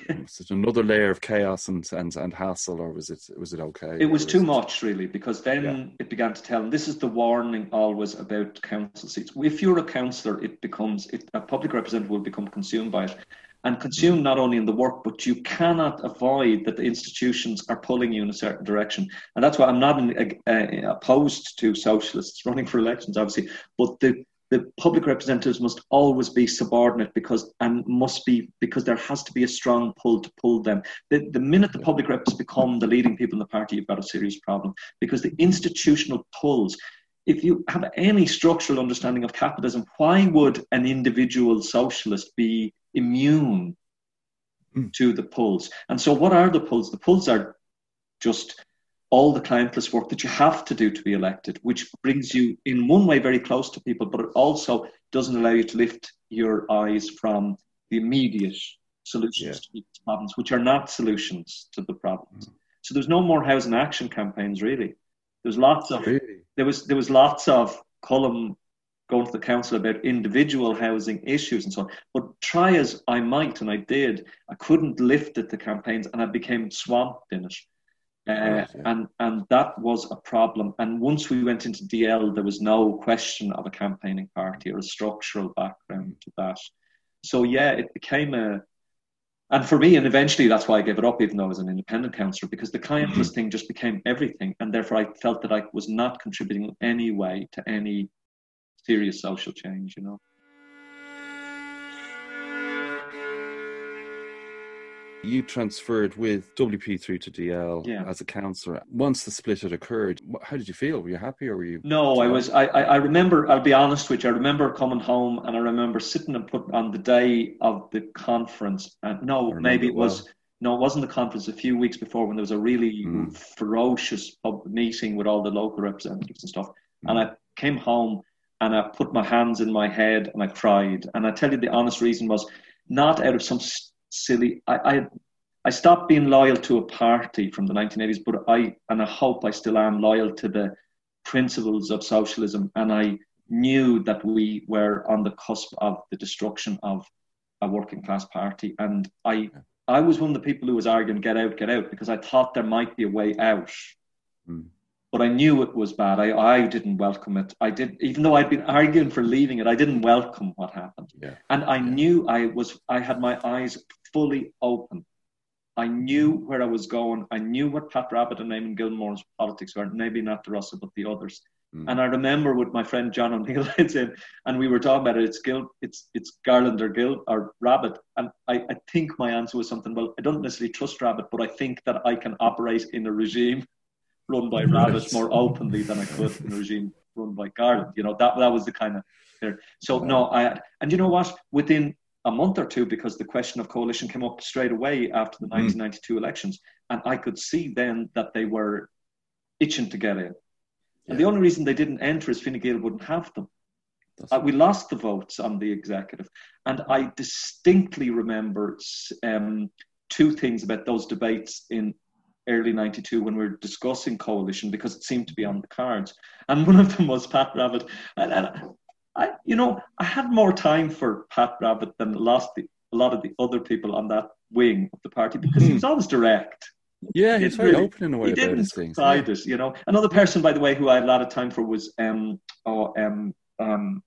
was it another layer of chaos and, and, and hassle, or was it was it okay? It was too it... much, really, because then yeah. it began to tell. And this is the warning always about council seats. If you're a councillor, it becomes it, a public representative will become consumed by it, and consume not only in the work, but you cannot avoid that the institutions are pulling you in a certain direction. And that's why I'm not in, uh, opposed to socialists running for elections, obviously, but the the public representatives must always be subordinate because and must be because there has to be a strong pull to pull them. The, the minute the public reps become the leading people in the party, you've got a serious problem because the institutional pulls if you have any structural understanding of capitalism, why would an individual socialist be immune mm. to the pulls? And so, what are the pulls? The pulls are just all the clientelist work that you have to do to be elected, which brings you in one way very close to people, but it also doesn't allow you to lift your eyes from the immediate solutions yeah. to people's problems, which are not solutions to the problems. Mm. So there's no more housing action campaigns really. There's lots of really? there was there was lots of column going to the council about individual housing issues and so on. But try as I might, and I did, I couldn't lift it to campaigns, and I became swamped in it. Uh, and and that was a problem. And once we went into DL, there was no question of a campaigning party or a structural background to that. So yeah, it became a and for me, and eventually that's why I gave it up, even though I was an independent councillor, because the clientelist mm-hmm. thing just became everything. And therefore, I felt that I was not contributing in any way to any serious social change, you know. You transferred with WP through to DL yeah. as a councillor. Once the split had occurred, how did you feel? Were you happy or were you? No, I was. I, I remember. I'll be honest with you. I remember coming home and I remember sitting and put on the day of the conference. And no, maybe it was. Well. No, it wasn't the conference. A few weeks before, when there was a really mm. ferocious meeting with all the local representatives and stuff, mm. and I came home and I put my hands in my head and I cried. And I tell you, the honest reason was not out of some silly. I, I I stopped being loyal to a party from the 1980s, but I and I hope I still am loyal to the principles of socialism. And I knew that we were on the cusp of the destruction of a working class party. And I I was one of the people who was arguing get out, get out, because I thought there might be a way out. Mm. But I knew it was bad. I, I didn't welcome it. I did, even though I'd been arguing for leaving it, I didn't welcome what happened. Yeah. And I yeah. knew I was, I had my eyes fully open. I knew where I was going. I knew what Pat Rabbitte and Eamon Gilmore's politics were, maybe not De Rossa, but the others. Mm. And I remember with my friend John O'Neill, in, and we were talking about it. It's Gil, it's it's Garland or Gil or Rabbitte. and I, I think my answer was something. Well, I don't necessarily trust Rabbitte, but I think that I can operate in a regime run by Rabbitte more openly than I could in a regime run by Garland. You know that that was the kind of. So no, I and you know what? Within a month or two because the question of coalition came up straight away after the mm. 1992 elections. And I could see then that they were itching to get in. Yeah. And the only reason they didn't enter is Fine Gael wouldn't have them. Uh, we lost the votes on the executive. And I distinctly remember um, two things about those debates in early 92 when we were discussing coalition because it seemed to be on the cards. And one of them was Pat Rabbitte. And, and I, you know, I had more time for Pat Rabbitte than a lot, of the, a lot of the other people on that wing of the party because he was hmm. always direct. Yeah, he's very really, open in a way he didn't things. Hide yeah. it, you know. Another person, by the way, who I had a lot of time for was um oh um um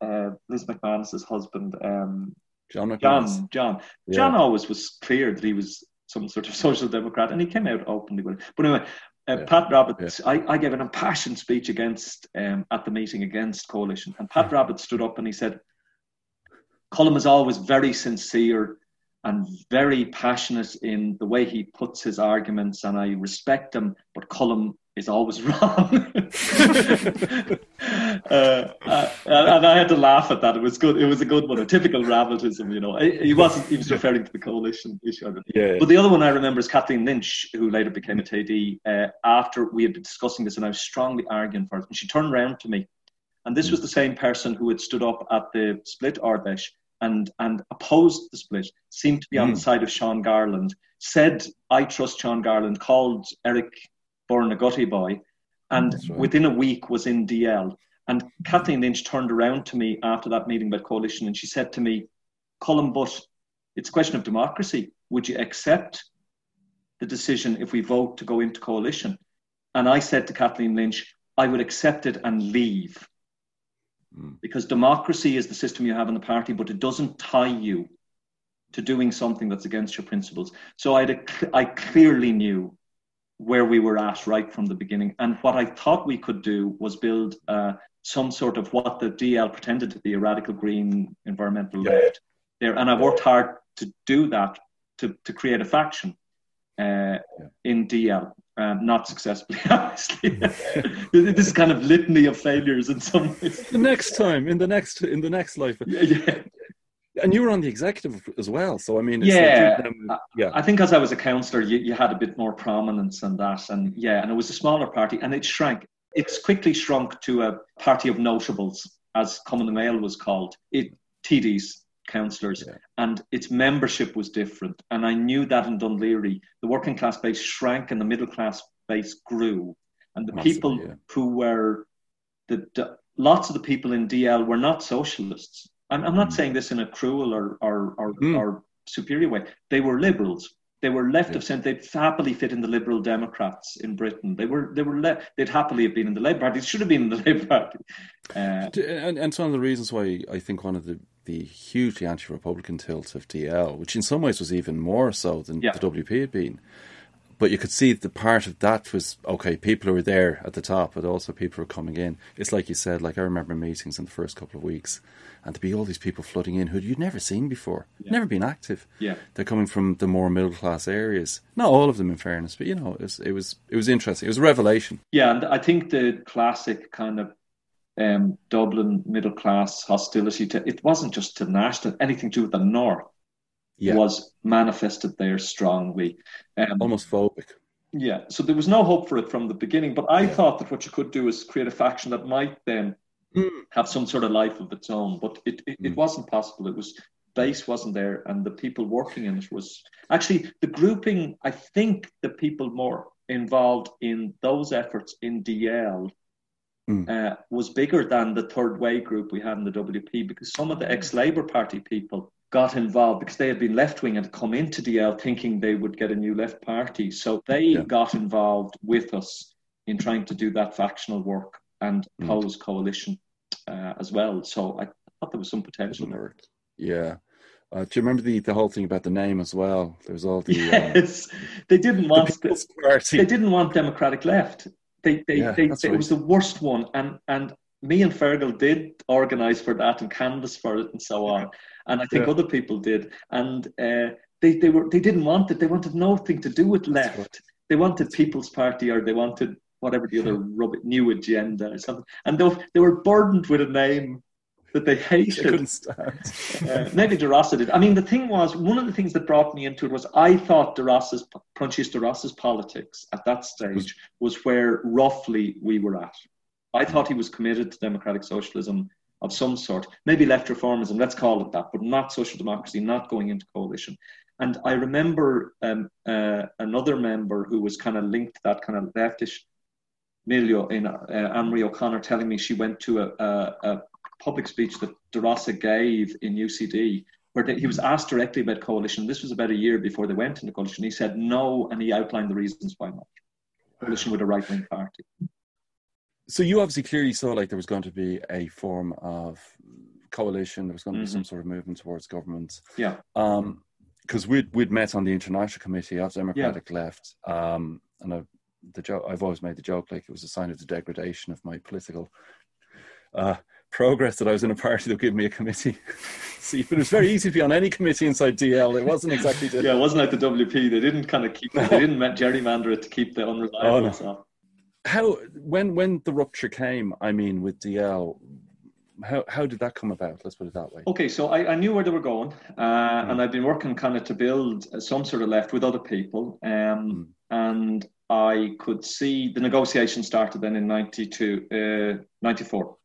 uh, Liz McManus's husband um John. John John yeah. John always was clear that he was some sort of social democrat, and he came out openly with it. But anyway, uh, yeah. Pat Rabbitte, yeah. I, I, gave an impassioned speech against um, at the meeting against coalition, and Pat Rabbitte stood up and he said, "Colm is always very sincere, and very passionate in the way he puts his arguments, and I respect him. But Colm is always wrong. uh, uh, and I had to laugh at that. It was good. It was a good one, a typical Raveltism, you know. He wasn't. He was referring to the coalition issue. Yeah. But the other one I remember is Kathleen Lynch, who later became a TD. Uh, after we had been discussing this, and I was strongly arguing for it, and she turned around to me, and this was the same person who had stood up at the split Ard Fheis and and opposed the split, seemed to be mm. on the side of Sean Garland. Said, "I trust Sean Garland." Called Eric Byrne a gutty boy, and right. within a week was in DL. And Kathleen Lynch turned around to me after that meeting about coalition and she said to me, Colm, but it's a question of democracy. Would you accept the decision if we vote to go into coalition? And I said to Kathleen Lynch, I would accept it and leave. Mm. Because democracy is the system you have in the party, but it doesn't tie you to doing something that's against your principles. So I, I clearly knew where we were at right from the beginning. And what I thought we could do was build uh, some sort of what the DL pretended to be a radical green environmental yeah. left there. And I worked hard to do that to, to create a faction uh, yeah. in DL. Um, not successfully, obviously. this is kind of litany of failures in some ways. The next time, in the next, in the next life, yeah, yeah. And you were on the executive as well, so I mean, yeah, like um, yeah. I think as I was a councillor, you, you had a bit more prominence and that, and yeah, and it was a smaller party, and it shrank. It's quickly shrunk to a party of notables, as Cumann na nGaedheal was called. It TDs, councillors, yeah. and its membership was different. And I knew that in Laoghaire, the working class base shrank and the middle class base grew, and the Massively, people yeah. who were the, the lots of the people in DL were not socialists I'm, I'm not saying this in a cruel or, or, or, mm. or superior way. They were liberals. They were left yeah. of centre. They'd happily fit in the Liberal Democrats in Britain. They were they were le- they'd happily have been in the Labour Party. They should have been in the Labour Party. Uh, and, and it's one of the reasons why I think one of the, the hugely anti-republican tilt of DL, which in some ways was even more so than yeah. the WP had been, but you could see the part of that was okay. People who were there at the top, but also people who were coming in. It's like you said. Like I remember meetings in the first couple of weeks, and to be all these people flooding in who you'd never seen before, yeah. never been active. Yeah, they're coming from the more middle class areas. Not all of them, in fairness, but you know, it was it was it was interesting. It was a revelation. Yeah, and I think the classic kind of um, Dublin middle class hostility to it wasn't just to national anything to do with the north yeah. was manifested there strongly. Um, Almost phobic. Yeah, so there was no hope for it from the beginning. But I yeah. thought that what you could do is create a faction that might then mm. have some sort of life of its own. But it, it, mm. it wasn't possible. It was base wasn't there, and the people working in it was actually the grouping. I think the people more involved in those efforts in DL Mm. Uh, was bigger than the third way group we had in the WP because some of the ex Labour Party people got involved because they had been left wing and come into DL thinking they would get a new left party. So they yeah. got involved with us in trying to do that factional work and mm. pose coalition uh, as well. So I thought there was some potential there. Yeah. Uh, do you remember the, the whole thing about the name as well? There was all the um, yes, um, they didn't want the Party. they didn't want Democratic Left. They they, yeah, they, they right. it was the worst one, and and me and Fergal did organise for that and canvass for it and so on and I think yeah. other people did. And uh, they they were they didn't want it. They wanted nothing to do with left. Right. They wanted People's Party or they wanted whatever the other rub- new agenda or something. And they, they were burdened with a name that they hated. They couldn't stand. uh, maybe De Rossa did. I mean, the thing was, one of the things that brought me into it was I thought De Rossa's, Proinsias De Rossa's politics at that stage was where roughly we were at. I thought he was committed to democratic socialism of some sort, maybe left reformism, let's call it that, but not social democracy, not going into coalition. And I remember um, uh, another member who was kind of linked to that kind of leftish milieu in uh, O'Connor telling me she went to a, a, a public speech that De Rossa gave in UCD where he was asked directly about coalition. This was about a year before they went into coalition. He said no, and he outlined the reasons why not. Coalition with a right wing party so you obviously clearly saw like there was going to be a form of coalition. There was going to mm-hmm. be some sort of movement towards government. Yeah. Um, because we'd we'd met on the international committee of Democratic yeah. Left. Um, and I, the joke I've always made the joke like it was a sign of the degradation of my political uh, progress that I was in a party that gave me a committee. See, but it was very easy to be on any committee inside DL. It wasn't exactly. Yeah, it wasn't like the WP. They didn't kind of keep. They didn't gerrymander it to keep the unreliable. Oh, no. How when when the rupture came? I mean, with DL, how how did that come about? Let's put it that way. Okay, so I, I knew where they were going, uh, mm. and I've been working kind of to build some sort of left with other people, um, mm. and I could see the negotiation started then in 92, uh, 94.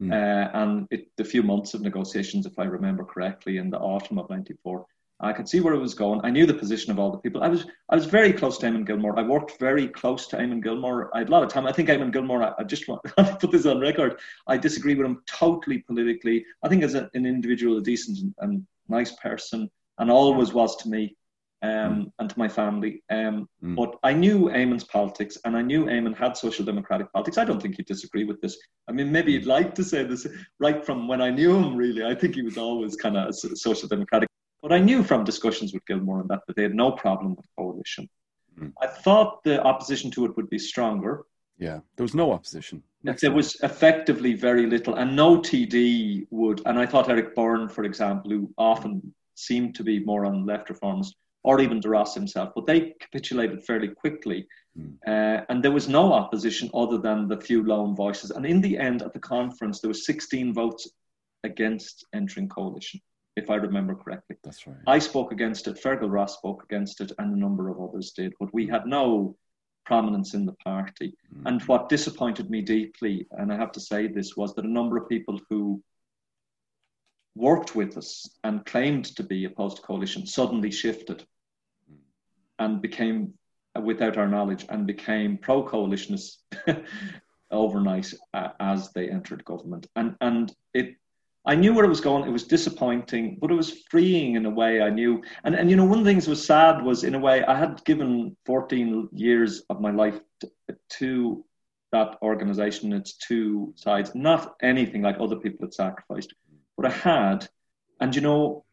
Mm. Uh, and it, the few months of negotiations, if I remember correctly, in the autumn of '94, I could see where it was going. I knew the position of all the people. I was I was very close to Eamon Gilmore. I worked very close to Eamon Gilmore. I had a lot of time. I think Eamon Gilmore. I, I just want to put this on record. I disagree with him totally politically. I think as a, an individual, a decent and, and nice person, and always was to me um, mm. and to my family. Um, mm. But I knew Eamon's politics, and I knew Eamon had social democratic politics. I don't think he'd disagree with this. I mean, maybe he'd like to say this right from when I knew him. Really, I think he was always kind of a social democratic. But I knew from discussions with Gilmore and that that they had no problem with coalition. Mm. I thought the opposition to it would be stronger. Yeah, there was no opposition. There was effectively very little, and no TD would. And I thought Eric Byrne, for example, who often seemed to be more on left reforms, or even De Rossa himself, but they capitulated fairly quickly. Mm. Uh, and there was no opposition other than the few lone voices. And in the end, at the conference, there were 16 votes against entering coalition, if I remember correctly. That's right. I spoke against it, Fergal Ross spoke against it, and a number of others did. But we had no prominence in the party. Mm. And what disappointed me deeply, and I have to say this, was that a number of people who worked with us and claimed to be opposed to coalition suddenly shifted and became, without our knowledge, and became pro coalitionists overnight uh, as they entered government. And and it, I knew where it was going. It was disappointing, but it was freeing in a way. I knew, and and you know, one of the things that was sad was in a way I had given 14 years of my life to, to that organization, its two sides, not anything like other people had sacrificed but I had, and you know,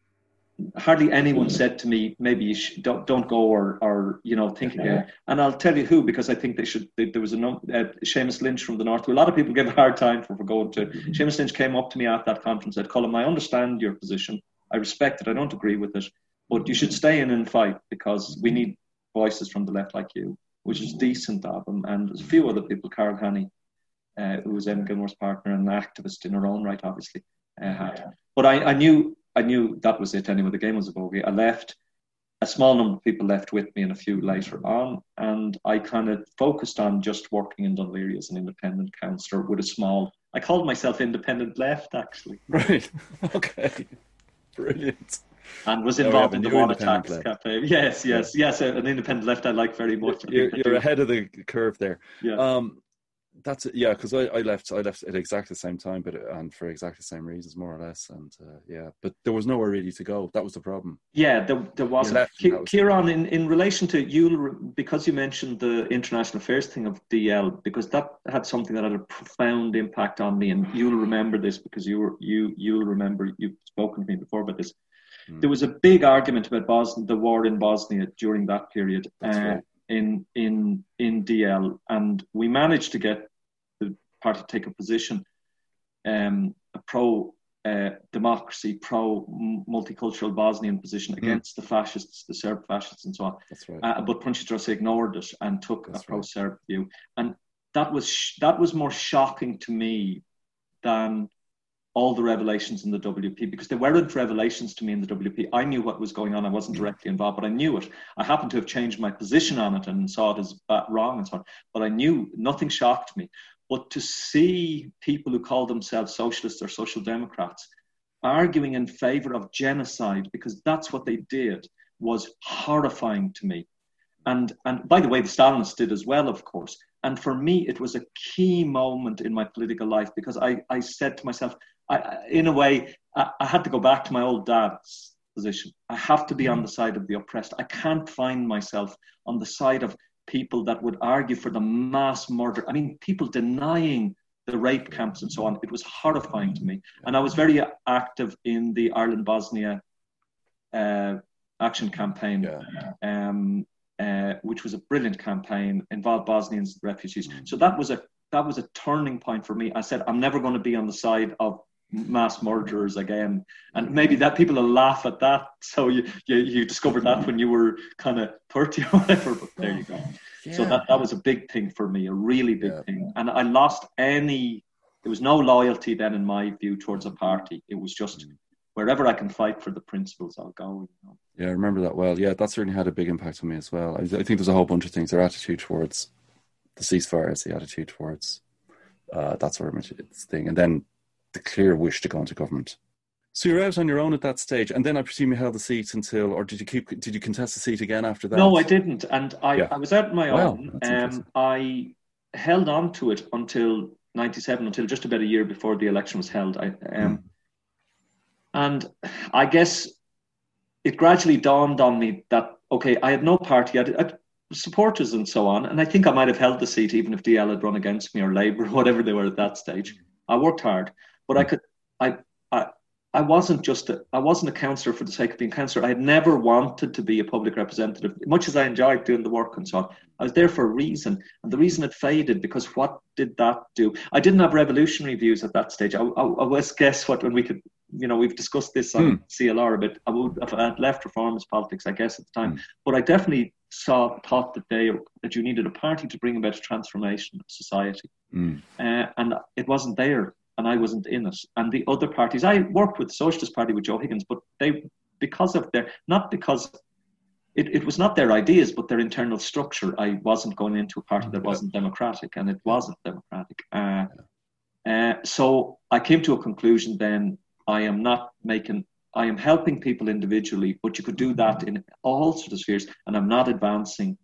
hardly anyone said to me, maybe you should, don't, don't go or, or, you know, think again. And I'll tell you who, because I think they should, they, there was a, uh, Seamus Lynch from the North, who a lot of people give a hard time for, for going to. Mm-hmm. Seamus Lynch came up to me at that conference and said, Colm, I understand your position. I respect it. I don't agree with it. But you should stay in and fight because we need voices from the left like you, which is decent of him. And there's a few other people, Carol Hanney, uh, who was Eamon Gilmore's partner and an activist in her own right, obviously uh, had. But I, I knew I knew that was it anyway. The game was a bogey. I left. A small number of people left with me, and a few later on, and I kind of focused on just working in Laoghaire as an independent councillor with a small. I called myself independent left, actually. Right. Okay. Brilliant. And was involved in the water tax campaign. Yes, yes, yes. An independent left I like very much. You're, you're ahead of the curve there. Yeah. Um, that's it. Yeah, because I, I left I left at exactly the same time, but and for exactly the same reasons, more or less. And uh, yeah, but there was nowhere really to go. That was the problem. Yeah, there, there wasn't. Kieran, in, in relation to you, because you mentioned the international affairs thing of DL, because that had something that had a profound impact on me, and you'll remember this because you were you you'll remember you've spoken to me before about this. Mm. There was a big argument about Bosnia, the war in Bosnia during that period. That's uh, right in in in DL, and we managed to get the party to take a position, um, a pro uh, democracy, pro multicultural Bosnian position mm. against the fascists, the Serb fascists, and so on. That's right. Uh, but Punchy ignored it and took That's a pro Serb right. view, and that was sh- that was more shocking to me than all the revelations in the WP because there weren't revelations to me in the WP. I knew what was going on. I wasn't directly involved, but I knew it. I happened to have changed my position on it and saw it as wrong and so on. But I knew nothing shocked me. But to see people who call themselves socialists or social democrats arguing in favor of genocide because that's what they did was horrifying to me. And, and by the way, the Stalinists did as well, of course. And for me, it was a key moment in my political life because I, I said to myself, I, in a way, I, I had to go back to my old dad's position. I have to be on the side of the oppressed. I can't find myself on the side of people that would argue for the mass murder. I mean, people denying the rape camps and so on. It was horrifying to me. And I was very active in the Ireland Bosnia uh, action campaign, yeah. um, uh, which was a brilliant campaign, involved Bosnians refugees. Mm. So that was a that was a turning point for me. I said, I'm never going to be on the side of mass murderers again. And maybe that people will laugh at that. So you, you, you discovered that when you were kind of 30 or whatever, but there you go. Yeah. So that, that was a big thing for me, a really big yeah. thing. And I lost any, there was no loyalty then in my view towards a party. It was just mm. wherever I can fight for the principles, I'll go. You know? Yeah, I remember that well. Yeah, that certainly had a big impact on me as well. I, I think there's a whole bunch of things. Their attitude towards the ceasefire is the attitude towards uh, that sort of thing, and then the clear wish to go into government. So you're out on your own at that stage, and then I presume you held the seat until, or did you keep? Did you contest the seat again after that? No, I didn't, and I, yeah. I was out on my own. Um, I held on to it until '97, until just about a year before the election was held. I, um, mm. and I guess it gradually dawned on me that okay, I had no party. I had, I had supporters and so on, and I think I might have held the seat even if DL had run against me or Labour, whatever they were at that stage. I worked hard, but I could I I I wasn't just a, I wasn't a councillor for the sake of being councillor. I had never wanted to be a public representative, much as I enjoyed doing the work and so on. I was there for a reason, and the reason it faded because what did that do? I didn't have revolutionary views at that stage. I, I, I was guess what when we could, you know, we've discussed this on hmm. CLR a bit. I would have had left reformist politics, I guess, at the time, hmm. but I definitely saw thought that they that you needed a party to bring about a transformation of society, hmm. uh, and it wasn't there and I wasn't in it. And the other parties, I worked with the Socialist Party with Joe Higgins, but they, because of their, not because it, it was not their ideas, but their internal structure. I wasn't going into a party that wasn't democratic, and it wasn't democratic. Uh, uh, so I came to a conclusion then I am not making, I am helping people individually, but you could do that in all sorts of spheres, and I'm not advancing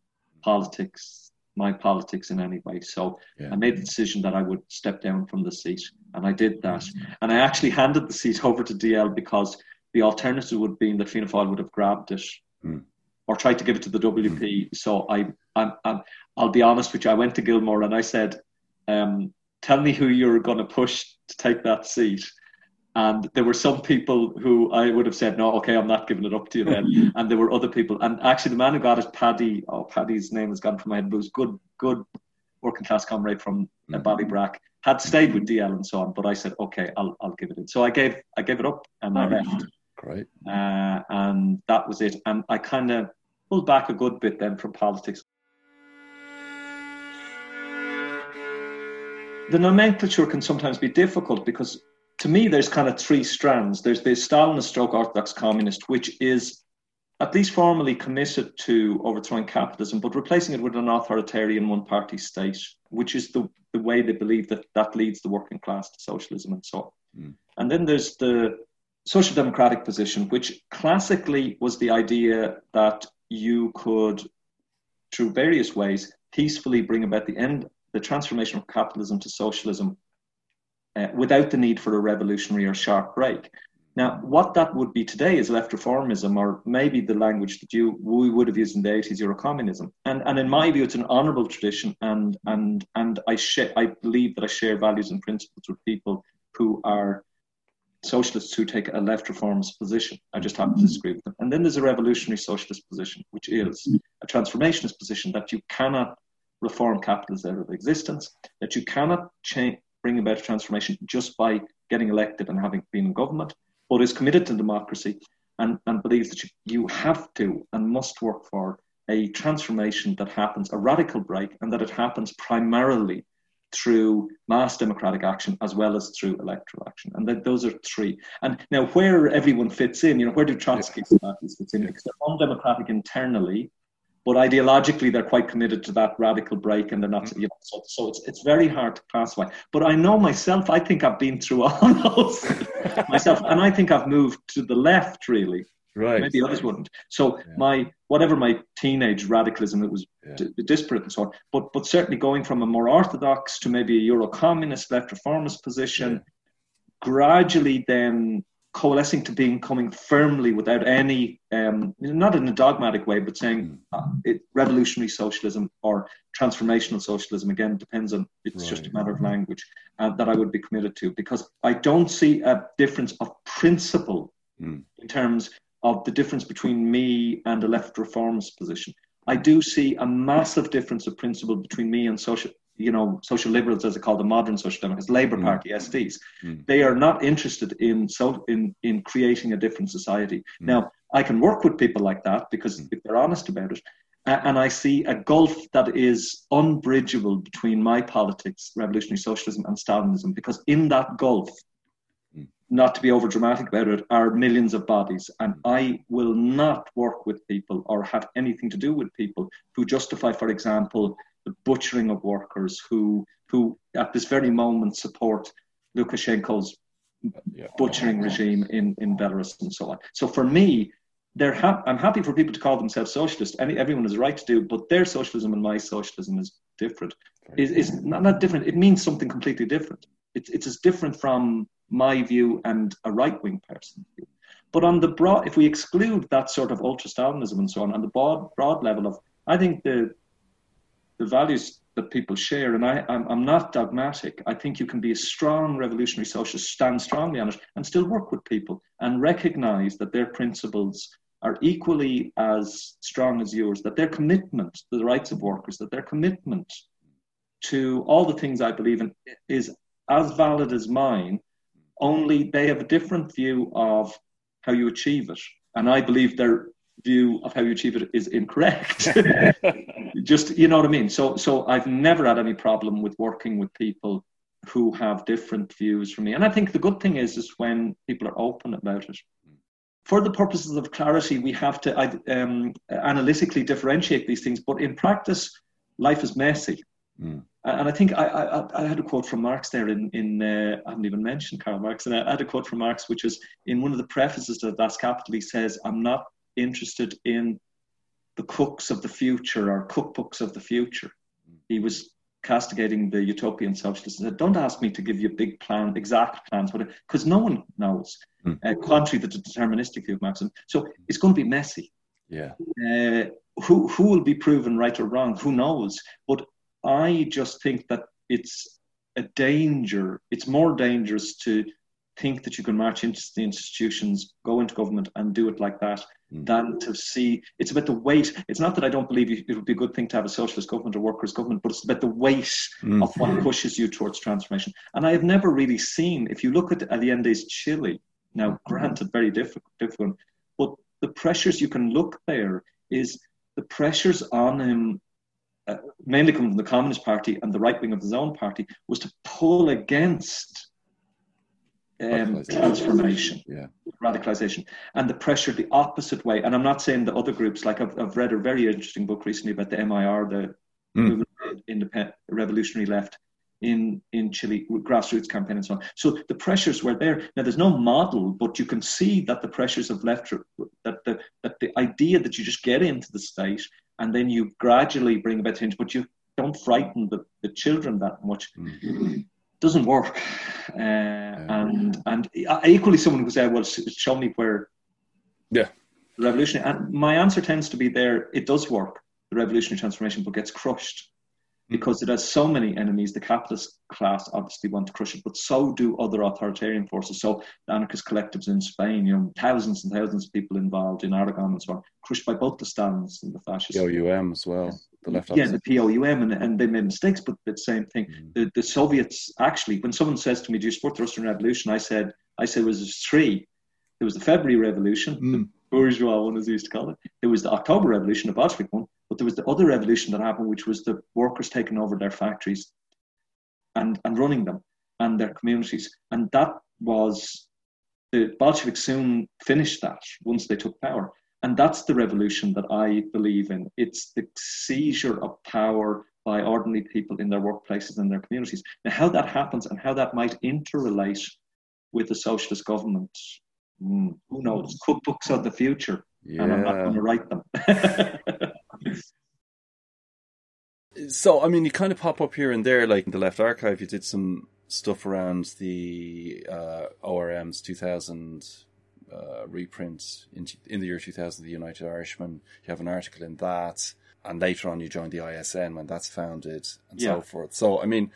politics my politics in any way. So yeah. I made the decision that I would step down from the seat, and I did that. Mm-hmm. And I actually handed the seat over to DL because the alternative would be that Fianna Fáil would have grabbed it mm. or tried to give it to the WP. Mm. So I, I'm, I'm, I'll be honest with you. I went to Gilmore and I said, um, "Tell me who you're going to push to take that seat." And there were some people who I would have said, no, okay, I'm not giving it up to you then. and there were other people. And actually, the man who got it, Paddy, oh, Paddy's name has gone from my head, but was good, good working class comrade from uh, mm-hmm. Ballybrack, had stayed with DL and so on. But I said, okay, I'll, I'll give it in. So I gave, I gave it up and I left. Great. Uh, and that was it. And I kind of pulled back a good bit then from politics. The nomenclature can sometimes be difficult because to me, there's kind of three strands. There's the Stalinist stroke Orthodox communist, which is at least formally committed to overthrowing capitalism, but replacing it with an authoritarian one party state, which is the, the way they believe that that leads the working class to socialism and so on. Mm. And then there's the social democratic position, which classically was the idea that you could, through various ways, peacefully bring about the end, the transformation of capitalism to socialism uh, without the need for a revolutionary or sharp break. Now, what that would be today is left reformism, or maybe the language that you we would have used in the 80s, Eurocommunism. And and in my view, it's an honourable tradition, and and and I share, I believe that I share values and principles with people who are socialists who take a left reformist position. I just happen to disagree with them. And then there's a revolutionary socialist position, which is a transformationist position that you cannot reform capitalism out of existence, that you cannot change bring about transformation just by getting elected and having been in government, but is committed to democracy and, and believes that you, you have to and must work for a transformation that happens, a radical break, and that it happens primarily through mass democratic action as well as through electoral action. And that those are three. And now where everyone fits in, you know, where do Trotsky parties fit in? Because they're undemocratic internally, but ideologically they're quite committed to that radical break and they're not mm-hmm. you know so, so it's it's very hard to classify but i know myself i think i've been through all those myself and i think i've moved to the left really. Right. Maybe others wouldn't. So yeah. my whatever my teenage radicalism it was yeah. d- disparate and so on. But but certainly going from a more orthodox to maybe a euro communist left reformist position yeah. gradually then coalescing to being coming firmly without any, um, not in a dogmatic way, but saying hmm. uh, it, revolutionary socialism or transformational socialism. Again, depends on it's right. just a matter of language uh, that I would be committed to because I don't see a difference of principle mm. in terms of the difference between me and a left reformist position. I do see a massive difference of principle between me and social you know, social liberals, as they call the modern social democrats, Labour Mm. Party, SDs, Mm. they are not interested in so in in creating a different society. Mm. Now, I can work with people like that because Mm. if they're honest about it, and I see a gulf that is unbridgeable between my politics, revolutionary socialism, and Stalinism, because in that gulf, Mm. not to be over dramatic about it, are millions of bodies. And I will not work with people or have anything to do with people who justify, for example, the butchering of workers who who at this very moment support Lukashenko's Yeah. butchering regime in, in Belarus and so on. So for me, they're ha- I'm happy for people to call themselves socialist. Any, everyone has a right to do, but their socialism and my socialism is different. Is is not, not different. It means something completely different. It's it's as different from my view and a right wing person's view. But on the broad, if we exclude that sort of ultra Stalinism and so on, on the broad broad level of, I think the the values that people share, and I, I'm, I'm not dogmatic. I think you can be a strong revolutionary socialist, stand strongly on it, and still work with people and recognize that their principles are equally as strong as yours, that their commitment to the rights of workers, that their commitment to all the things I believe in is as valid as mine, only they have a different view of how you achieve it. And I believe their view of how you achieve it is incorrect. Just you know what I mean. So so I've never had any problem with working with people who have different views from me. And I think the good thing is is when people are open about it. For the purposes of clarity, we have to um, analytically differentiate these things. But in practice, life is messy. Mm. And I think I, I, I, had a quote from Marx there in, in uh, I haven't even mentioned Karl Marx, and I had a quote from Marx, which is in one of the prefaces to Das Kapital, he says, I'm not interested in the cooks of the future or cookbooks of the future. He was castigating the utopian socialists and said, don't ask me to give you a big plan, exact plans, because no one knows, mm. uh, contrary to the deterministic view of Marxism. So it's going to be messy. Yeah. Uh, who, who will be proven right or wrong? Who knows? But I just think that it's a danger. It's more dangerous to think that you can march into the institutions, go into government, and do it like that, mm. than to see. It's about the weight. It's not that I don't believe it would be a good thing to have a socialist government or workers' government, but it's about the weight mm. of what pushes you towards transformation. And I have never really seen. If you look at Allende's Chile, now granted, very difficult, difficult, but the pressures you can look there is the pressures on him uh, mainly coming from the Communist Party and the right wing of his own party, was to pull against um, transformation, yeah. radicalization, and the pressure the opposite way. And I'm not saying the other groups, like I've, I've read a very interesting book recently about the MIR, the mm. independent revolutionary left in in Chile, grassroots campaign and so on. So the pressures were there. Now there's no model, but you can see that the pressures of left, that the that the idea that you just get into the state and then you gradually bring about change, but you don't frighten the, the children that much. Mm. Doesn't work. Uh, and and equally, someone who said, "Well, show me where." Yeah. The revolutionary and my answer tends to be there. It does work, the revolutionary transformation, but gets crushed because it has so many enemies. The capitalist class obviously want to crush it, but so do other authoritarian forces. So the anarchist collectives in Spain, you know, thousands and thousands of people involved in Aragon and so on, crushed by both the Stalins and the fascists. The OUM as well, the left. Yeah, the POUM, and, and they made mistakes, but the same thing. Mm-hmm. The, the Soviets actually, when someone says to me, "Do you support the Russian Revolution?" I said, "I said it was three. There was the February Revolution, mm. the bourgeois one, as we used to call it. There was the October Revolution, the Bolshevik one." But there was the other revolution that happened, which was the workers taking over their factories and, and running them and their communities. And that was the Bolsheviks soon finished that once they took power. And that's the revolution that I believe in. It's the seizure of power by ordinary people in their workplaces and their communities. Now, how that happens and how that might interrelate with the socialist government, mm, who knows? Cookbooks of the future. Yeah. And I'm not going to write them. so, I mean, you kind of pop up here and there, like in the Left Archive, you did some stuff around the uh, ORM's 2000 uh, reprint in, in the year 2000, the United Irishman. You have an article in that. And later on, you joined the ISN when that's founded and Yeah. so forth. So, I mean,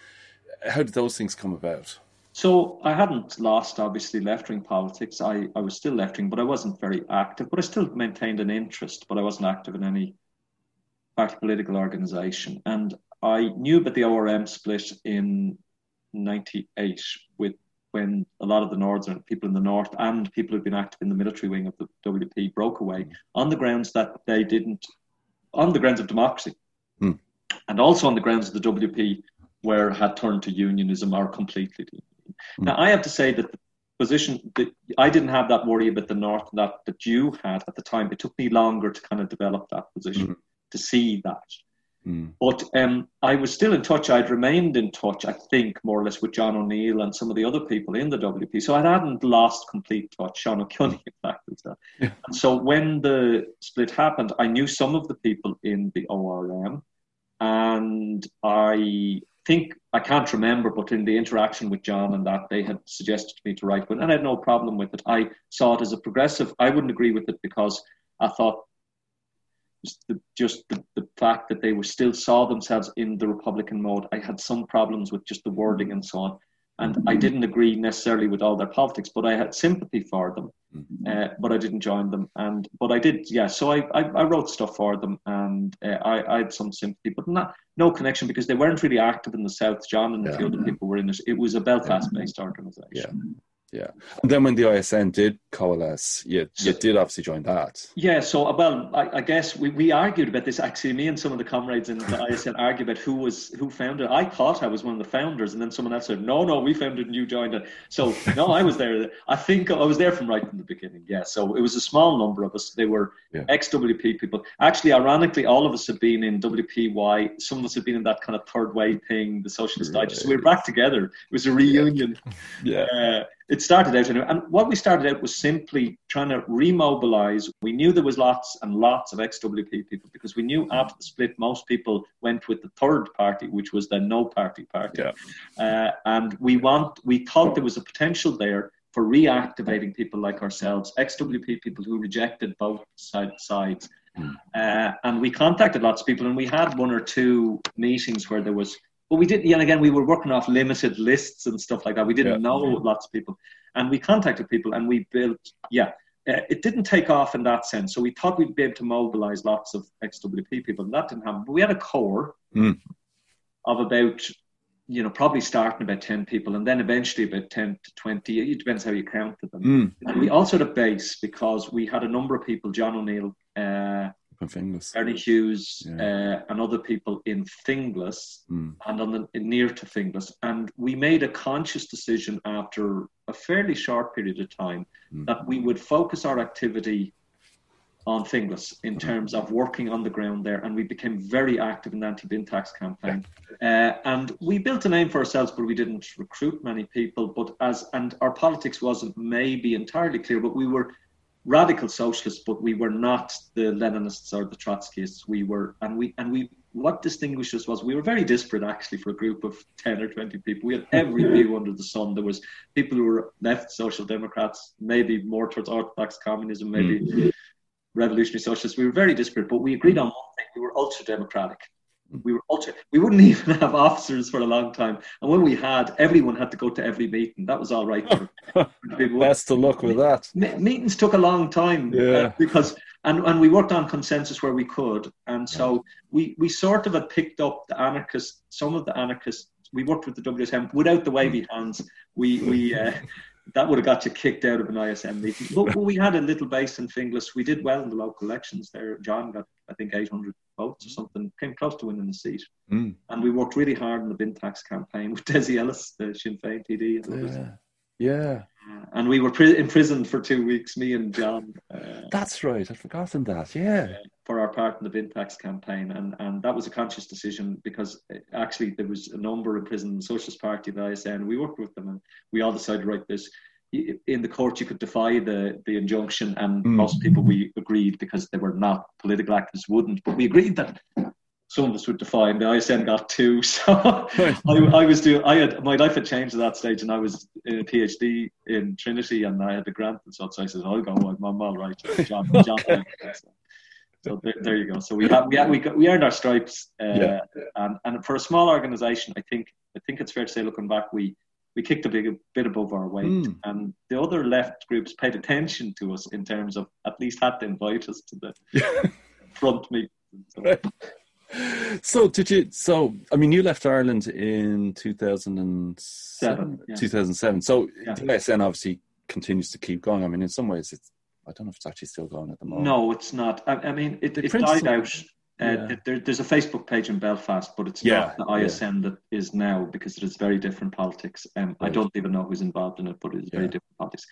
how did those things come about? So I hadn't lost, obviously, left wing politics. I, I was still left wing, but I wasn't very active. But I still maintained an interest, but I wasn't active in any party political organisation, and I knew about the ORM split in '98 with when a lot of the northern people in the north and people who'd been active in the military wing of the WP broke away mm. on the grounds that they didn't, on the grounds of democracy, mm. and also on the grounds of the WP where had turned to unionism or completely. Mm. Now I have to say that the position that I didn't have that worry about the north that that you had at the time. It took me longer to kind of develop that position mm. to see that. Mm. But um, I was still in touch. I'd remained in touch, I think, more or less with John O'Neill and some of the other people in the WP. So I hadn't lost complete touch. Sean O'Cully, in fact, was that. Yeah. And so when the split happened, I knew some of the people in the ORM, and I think I can't remember, but in the interaction with John and that, they had suggested to me to write one, and I had no problem with it. I saw it as a progressive. I wouldn't agree with it because I thought the, just the, the fact that they were still saw themselves in the Republican mode. I had some problems with just the wording and so on. And I didn't agree necessarily with all their politics, but I had sympathy for them. Mm-hmm. Uh, but I didn't join them. And but I did, yeah. So I, I, I wrote stuff for them, and uh, I, I had some sympathy, but not no connection because they weren't really active in the South. John and yeah. a few other people were in it. It was a Belfast-based organisation. Yeah. And then when the ISN did coalesce, you, you did obviously join that. Yeah. So, well, I, I, guess we, we argued about this. Actually, me and some of the comrades in the ISN argued about who was who founded. I thought I was one of the founders, and then someone else said, "No, no, we founded and you joined it." So, no, I was there. I think I was there from right from the beginning. Yeah. So it was a small number of us. They were yeah. ex WP people. Actually, ironically, all of us have been in WPY. Some of us have been in that kind of third way thing, the Socialist right. Digest. So we were back together. It was a reunion. Yeah. Uh, it started out. And what we started out was simply trying to remobilize. We knew there was lots and lots of ex-WP people because we knew after the split, most people went with the third party, which was the no party party. Yeah. Uh, and we want, we thought there was a potential there for reactivating people like ourselves, ex-WP people who rejected both side, sides. Mm. Uh, and we contacted lots of people, and we had one or two meetings where there was but we didn't, and again, we were working off limited lists and stuff like that. We didn't yeah. know lots of people. And we contacted people and we built, yeah, uh, it didn't take off in that sense. So we thought we'd be able to mobilize lots of XWP people, and that didn't happen. But we had a core mm. of about, you know, probably starting about 10 people, and then eventually about 10 to 20. It depends how you counted them. Mm. And we also had a base because we had a number of people, John O'Neill, uh, Finglas. Ernie Hughes yeah. uh, and other people in Finglas mm. and on the near to Finglas. And we made a conscious decision after a fairly short period of time mm. that we would focus our activity on Finglas in mm terms of working on the ground there. And we became very active in the anti bin tax campaign. Uh, and we built a name for ourselves, but we didn't recruit many people. But as and our politics wasn't maybe entirely clear, but we were radical socialists, but we were not the Leninists or the Trotskyists. We were, and we, and we, what distinguished us was we were very disparate actually for a group of 10 or 20 people. We had every view under the sun. There was people who were left social democrats, maybe more towards orthodox communism, maybe mm. revolutionary socialists. We were very disparate, but we agreed on one thing. We were ultra democratic. We were ultra. We wouldn't even have officers for a long time, and when we had, everyone had to go to every meeting. That was all right. For, Best of luck with that. meetings took a long time uh, yeah. because, and and we worked on consensus where we could, and so we we sort of had picked up the anarchists, some of the anarchists. We worked with the WSM without the wavy hands. We we. Uh, that would have got you kicked out of an ISM meeting. But, but, we had a little base in Finglas. We did well in the local elections there. John got, I think, 800 votes or something, came close to winning the seat. Mm. And we worked really hard in the bin tax campaign with Dessie Ellis, the Sinn Féin TD. Yeah. Yeah. And we were pri- imprisoned for two weeks, me and John. Uh, That's right. I'd forgotten that. Yeah. Uh, for our part in the bin tax campaign. And, and that was a conscious decision because uh, actually there was a number in prison, the Socialist Party, the ISN. We worked with them and we all decided, right, this in the court you could defy the, the injunction and mm. most people we agreed because they were not political activists wouldn't but we agreed that some of us would defy and the ISN got two so I, I, was doing I had my life had changed at that stage and I was in a PhD in Trinity and I had the grant and so, so I said I'll go I'm, all right John, John so there, there, you go so we have, we, have, we, got, we earned our stripes uh, yeah. and, and for a small organization I think I think it's fair to say looking back we we kicked a big a bit above our weight, mm. and the other left groups paid attention to us in terms of at least had to invite us to the front meet. So, so did you? So I mean, you left Ireland in two thousand and seven. Two thousand seven. So Yeah. the ISN obviously continues to keep going. I mean, in some ways, it's. I don't know if it's actually still going at the moment. No, it's not. I, I mean, it, it died out. Uh, Yeah. there, there's a Facebook page in Belfast, but it's Yeah, not the ISN that is now because it is very different politics. Um, I don't even know who's involved in it, but it's very different politics.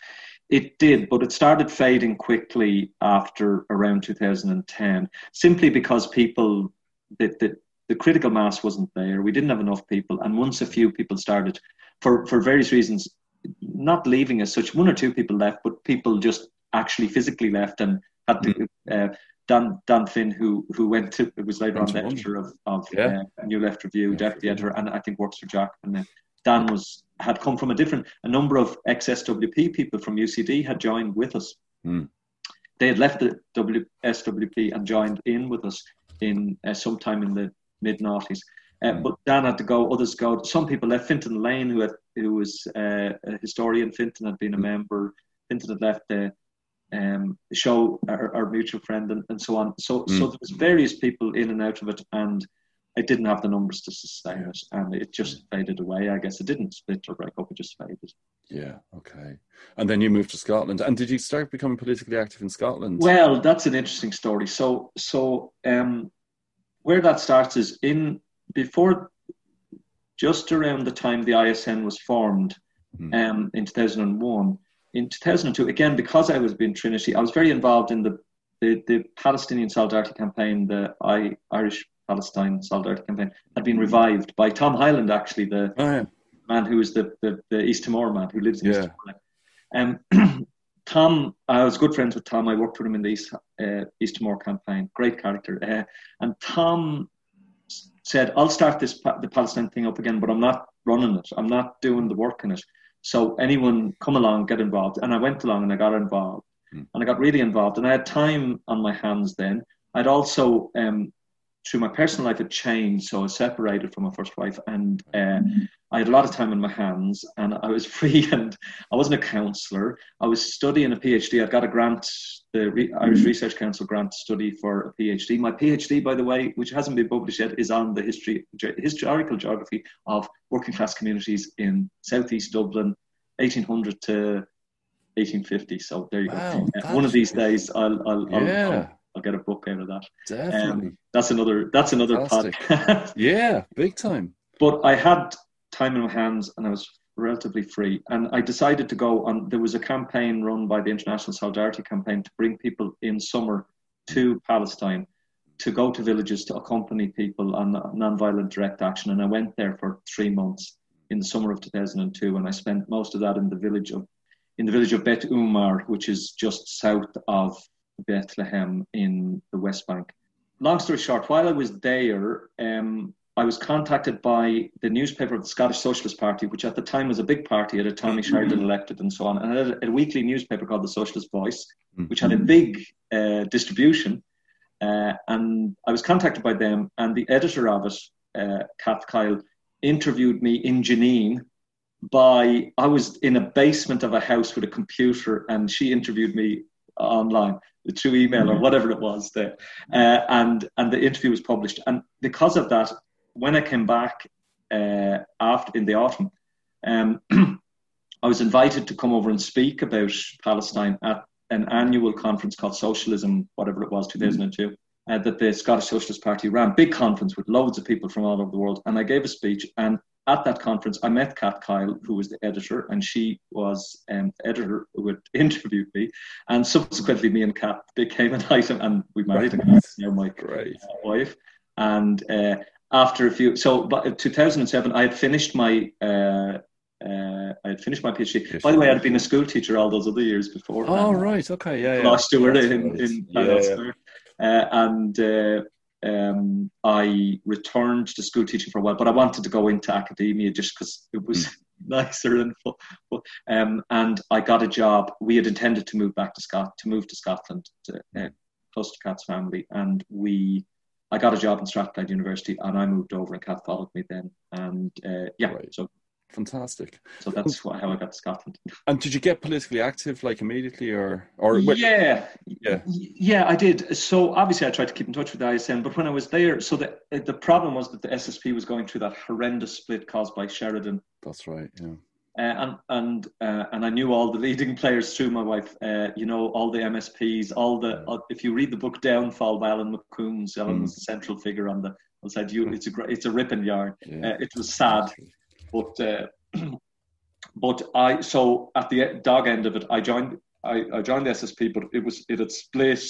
It did, but it started fading quickly after around 2010, simply because people, the, the, the critical mass wasn't there. We didn't have enough people, and once a few people started, for for various reasons, not leaving as such. One or two people left, but people just actually physically left and had to. Uh, Dan Dan Finn, who who went to it was later on editor of of Yeah. uh, New Left Review, Yeah, deputy editor, and I think works for Jack. And uh, Dan was had come from a different a number of ex SWP people from UCD had joined with us. Hmm. They had left the w, SWP and joined in with us in uh, sometime in the mid noughties. Uh, Hmm. But Dan had to go. Others go. Some people left. Fintan Lane, who had, who was uh, a historian, Fintan had been a Hmm. member. Fintan had left the um, show, our, our mutual friend, and, and so on. So, so Mm. there was various people in and out of it, and I didn't have the numbers to sustain it, and it just faded away. I guess it didn't split or break up; it just faded. Yeah. Okay. And then you moved to Scotland. And did you start becoming politically active in Scotland? Well, that's an interesting story. So, so um, where that starts is in before, just around the time the ISN was formed, Hmm. um, in 2001. In 2002, again, because I was in Trinity, I was very involved in the the, the Palestinian Solidarity Campaign, the I, Irish Palestine Solidarity Campaign, had been revived by Tom Hyland, actually, the Oh, yeah. man who is the, the, the East Timor man who lives in Yeah. East Timor. Um, Tom, I was good friends with Tom. I worked with him in the East, uh, East Timor campaign. Great character. Uh, and Tom said, "I'll start this the Palestine thing up again, but I'm not running it. I'm not doing the work in it. So anyone come along, get involved." And I went along and I got involved, Hmm. and I got really involved. And I had time on my hands then. I'd also um, through my personal life, it changed. So I was separated from my first wife, and uh, I had a lot of time on my hands, and I was free. And I wasn't a counsellor. I was studying a PhD. I got a grant, the Re- Irish Research Council grant to study for a PhD. My PhD, by the way, which hasn't been published yet, is on the history, ge- historical geography of working class communities in southeast Dublin, 1800 to 1850. So there you Wow, go. Uh, one of these days, I'll, I'll, I'll, Yeah. I'll, I'll get a book out of that. Definitely. Um, that's another. That's another Fantastic. podcast. yeah. Big time. but I had time in my hands and I was relatively free. And I decided to go on. There was a campaign run by the International Solidarity Campaign to bring people in summer to Palestine to go to villages to accompany people on non-violent direct action. And I went there for three months in the summer of 2002, and I spent most of that in the village of in the village of Beit Ummar, which is just south of Bethlehem in the West Bank. Long story short, while I was there, um, I was contacted by the newspaper of the Scottish Socialist Party, which at the time was a big party, had a Tommy Sheridan elected and so on, and it had a weekly newspaper called the Socialist Voice, Mm. which had a big uh, distribution. Uh, and I was contacted by them, and the editor of it, uh, Kath Kyle, interviewed me in Jenin. By I was in a basement of a house with a computer, and she interviewed me online through email or whatever it was there, uh, and and the interview was published. And because of that, when I came back uh, after in the autumn, um, I was invited to come over and speak about Palestine at an annual conference called Socialism, whatever it was, 2002, uh, that the Scottish Socialist Party ran. Big conference with loads of people from all over the world. And I gave a speech. And at that conference, I met Kat Kyle, who was the editor, and she was um, the editor who had interviewed me. And subsequently, me and Kat became an item, and we married. And now my Great. wife. And uh, after a few, so but 2007, I had finished my. Uh, uh, I had finished my PhD. By the way, I'd been a school teacher all those other years before. Oh, right. Okay. Yeah. yeah. Lost Stewart in, right. in yeah, yeah. Square. Uh, and uh, um, I returned to school teaching for a while, but I wanted to go into academia just because it was nicer and fun. Um, and I got a job. We had intended to move back to Scot to move to Scotland, to, uh, close to Kat's family, and we. I got a job in Strathclyde University, and I moved over, and Kat followed me then. And uh, yeah, Right. so fantastic. So that's how I got to Scotland. And did you get politically active like immediately, or or yeah, yeah, yeah, I did. So obviously, I tried to keep in touch with the ISN, but when I was there, so the the problem was that the SSP was going through that horrendous split caused by Sheridan. That's right. Yeah. Uh, and and uh, and I knew all the leading players through my wife. Uh, you know, all the MSPs, all the. Uh, if you read the book Downfall by Alan McCombes, Alan mm. was the central figure on the. I said, "You, it's a it's a ripping yarn. Yeah. Uh, it was sad, but uh, but I so at the dog end of it, I joined I, I joined the SSP, but it was it had split.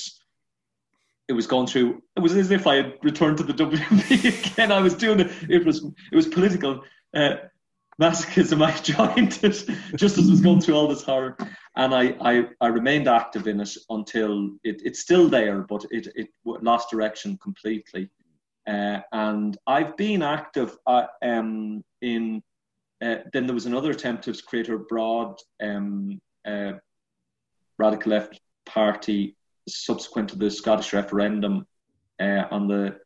It was going through. It was as if I had returned to the WMP again. I was doing it. It was it was political. Uh, masochism, I joined it just as it was going through all this horror. And I, I, I remained active in it until it, it's still there, but it, it lost direction completely. Uh, and I've been active uh, um, in, uh, then there was another attempt to create a broad um, uh, radical left party subsequent to the Scottish referendum uh, on the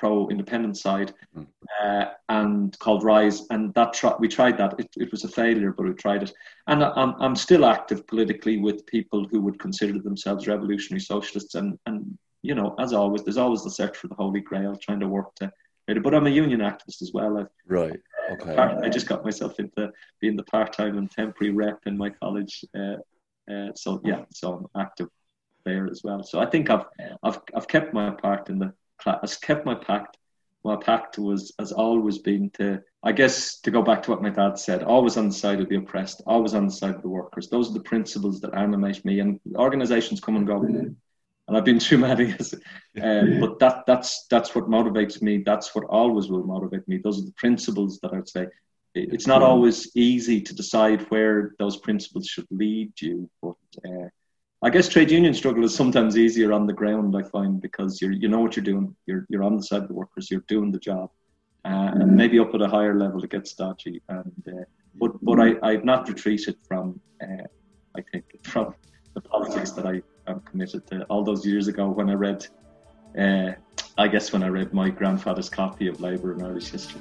pro independent side, mm. uh, and called Rise. And that tr- we tried that. It, it, was a failure, but we tried it. And I'm, I'm still active politically with people who would consider themselves revolutionary socialists. And, and you know, as always, there's always the search for the holy grail, trying to work to. But I'm a union activist as well. I've, right. Okay. I just got myself into being the part-time and temporary rep in my college. Uh, uh, so yeah, so I'm active there as well. So I think I've I've I've kept my part in the class, kept my pact. My pact was has always been to, I guess, to go back to what my dad said, always on the side of the oppressed, always on the side of the workers. Those are the principles that animate me. And organisations come and go, and I've been through many. uh, but that that's that's what motivates me. That's what always will motivate me. Those are the principles that I'd say. It's not always easy to decide where those principles should lead you, but uh, I guess trade union struggle is sometimes easier on the ground. I find because you you know what you're doing. You're you're on the side of the workers. You're doing the job, uh, and maybe up at a higher level it gets dodgy. And uh, but but I I've not retreated from uh, I think from the politics that I am committed to. All those years ago when I read, uh, I guess when I read my grandfather's copy of Labour and Irish History.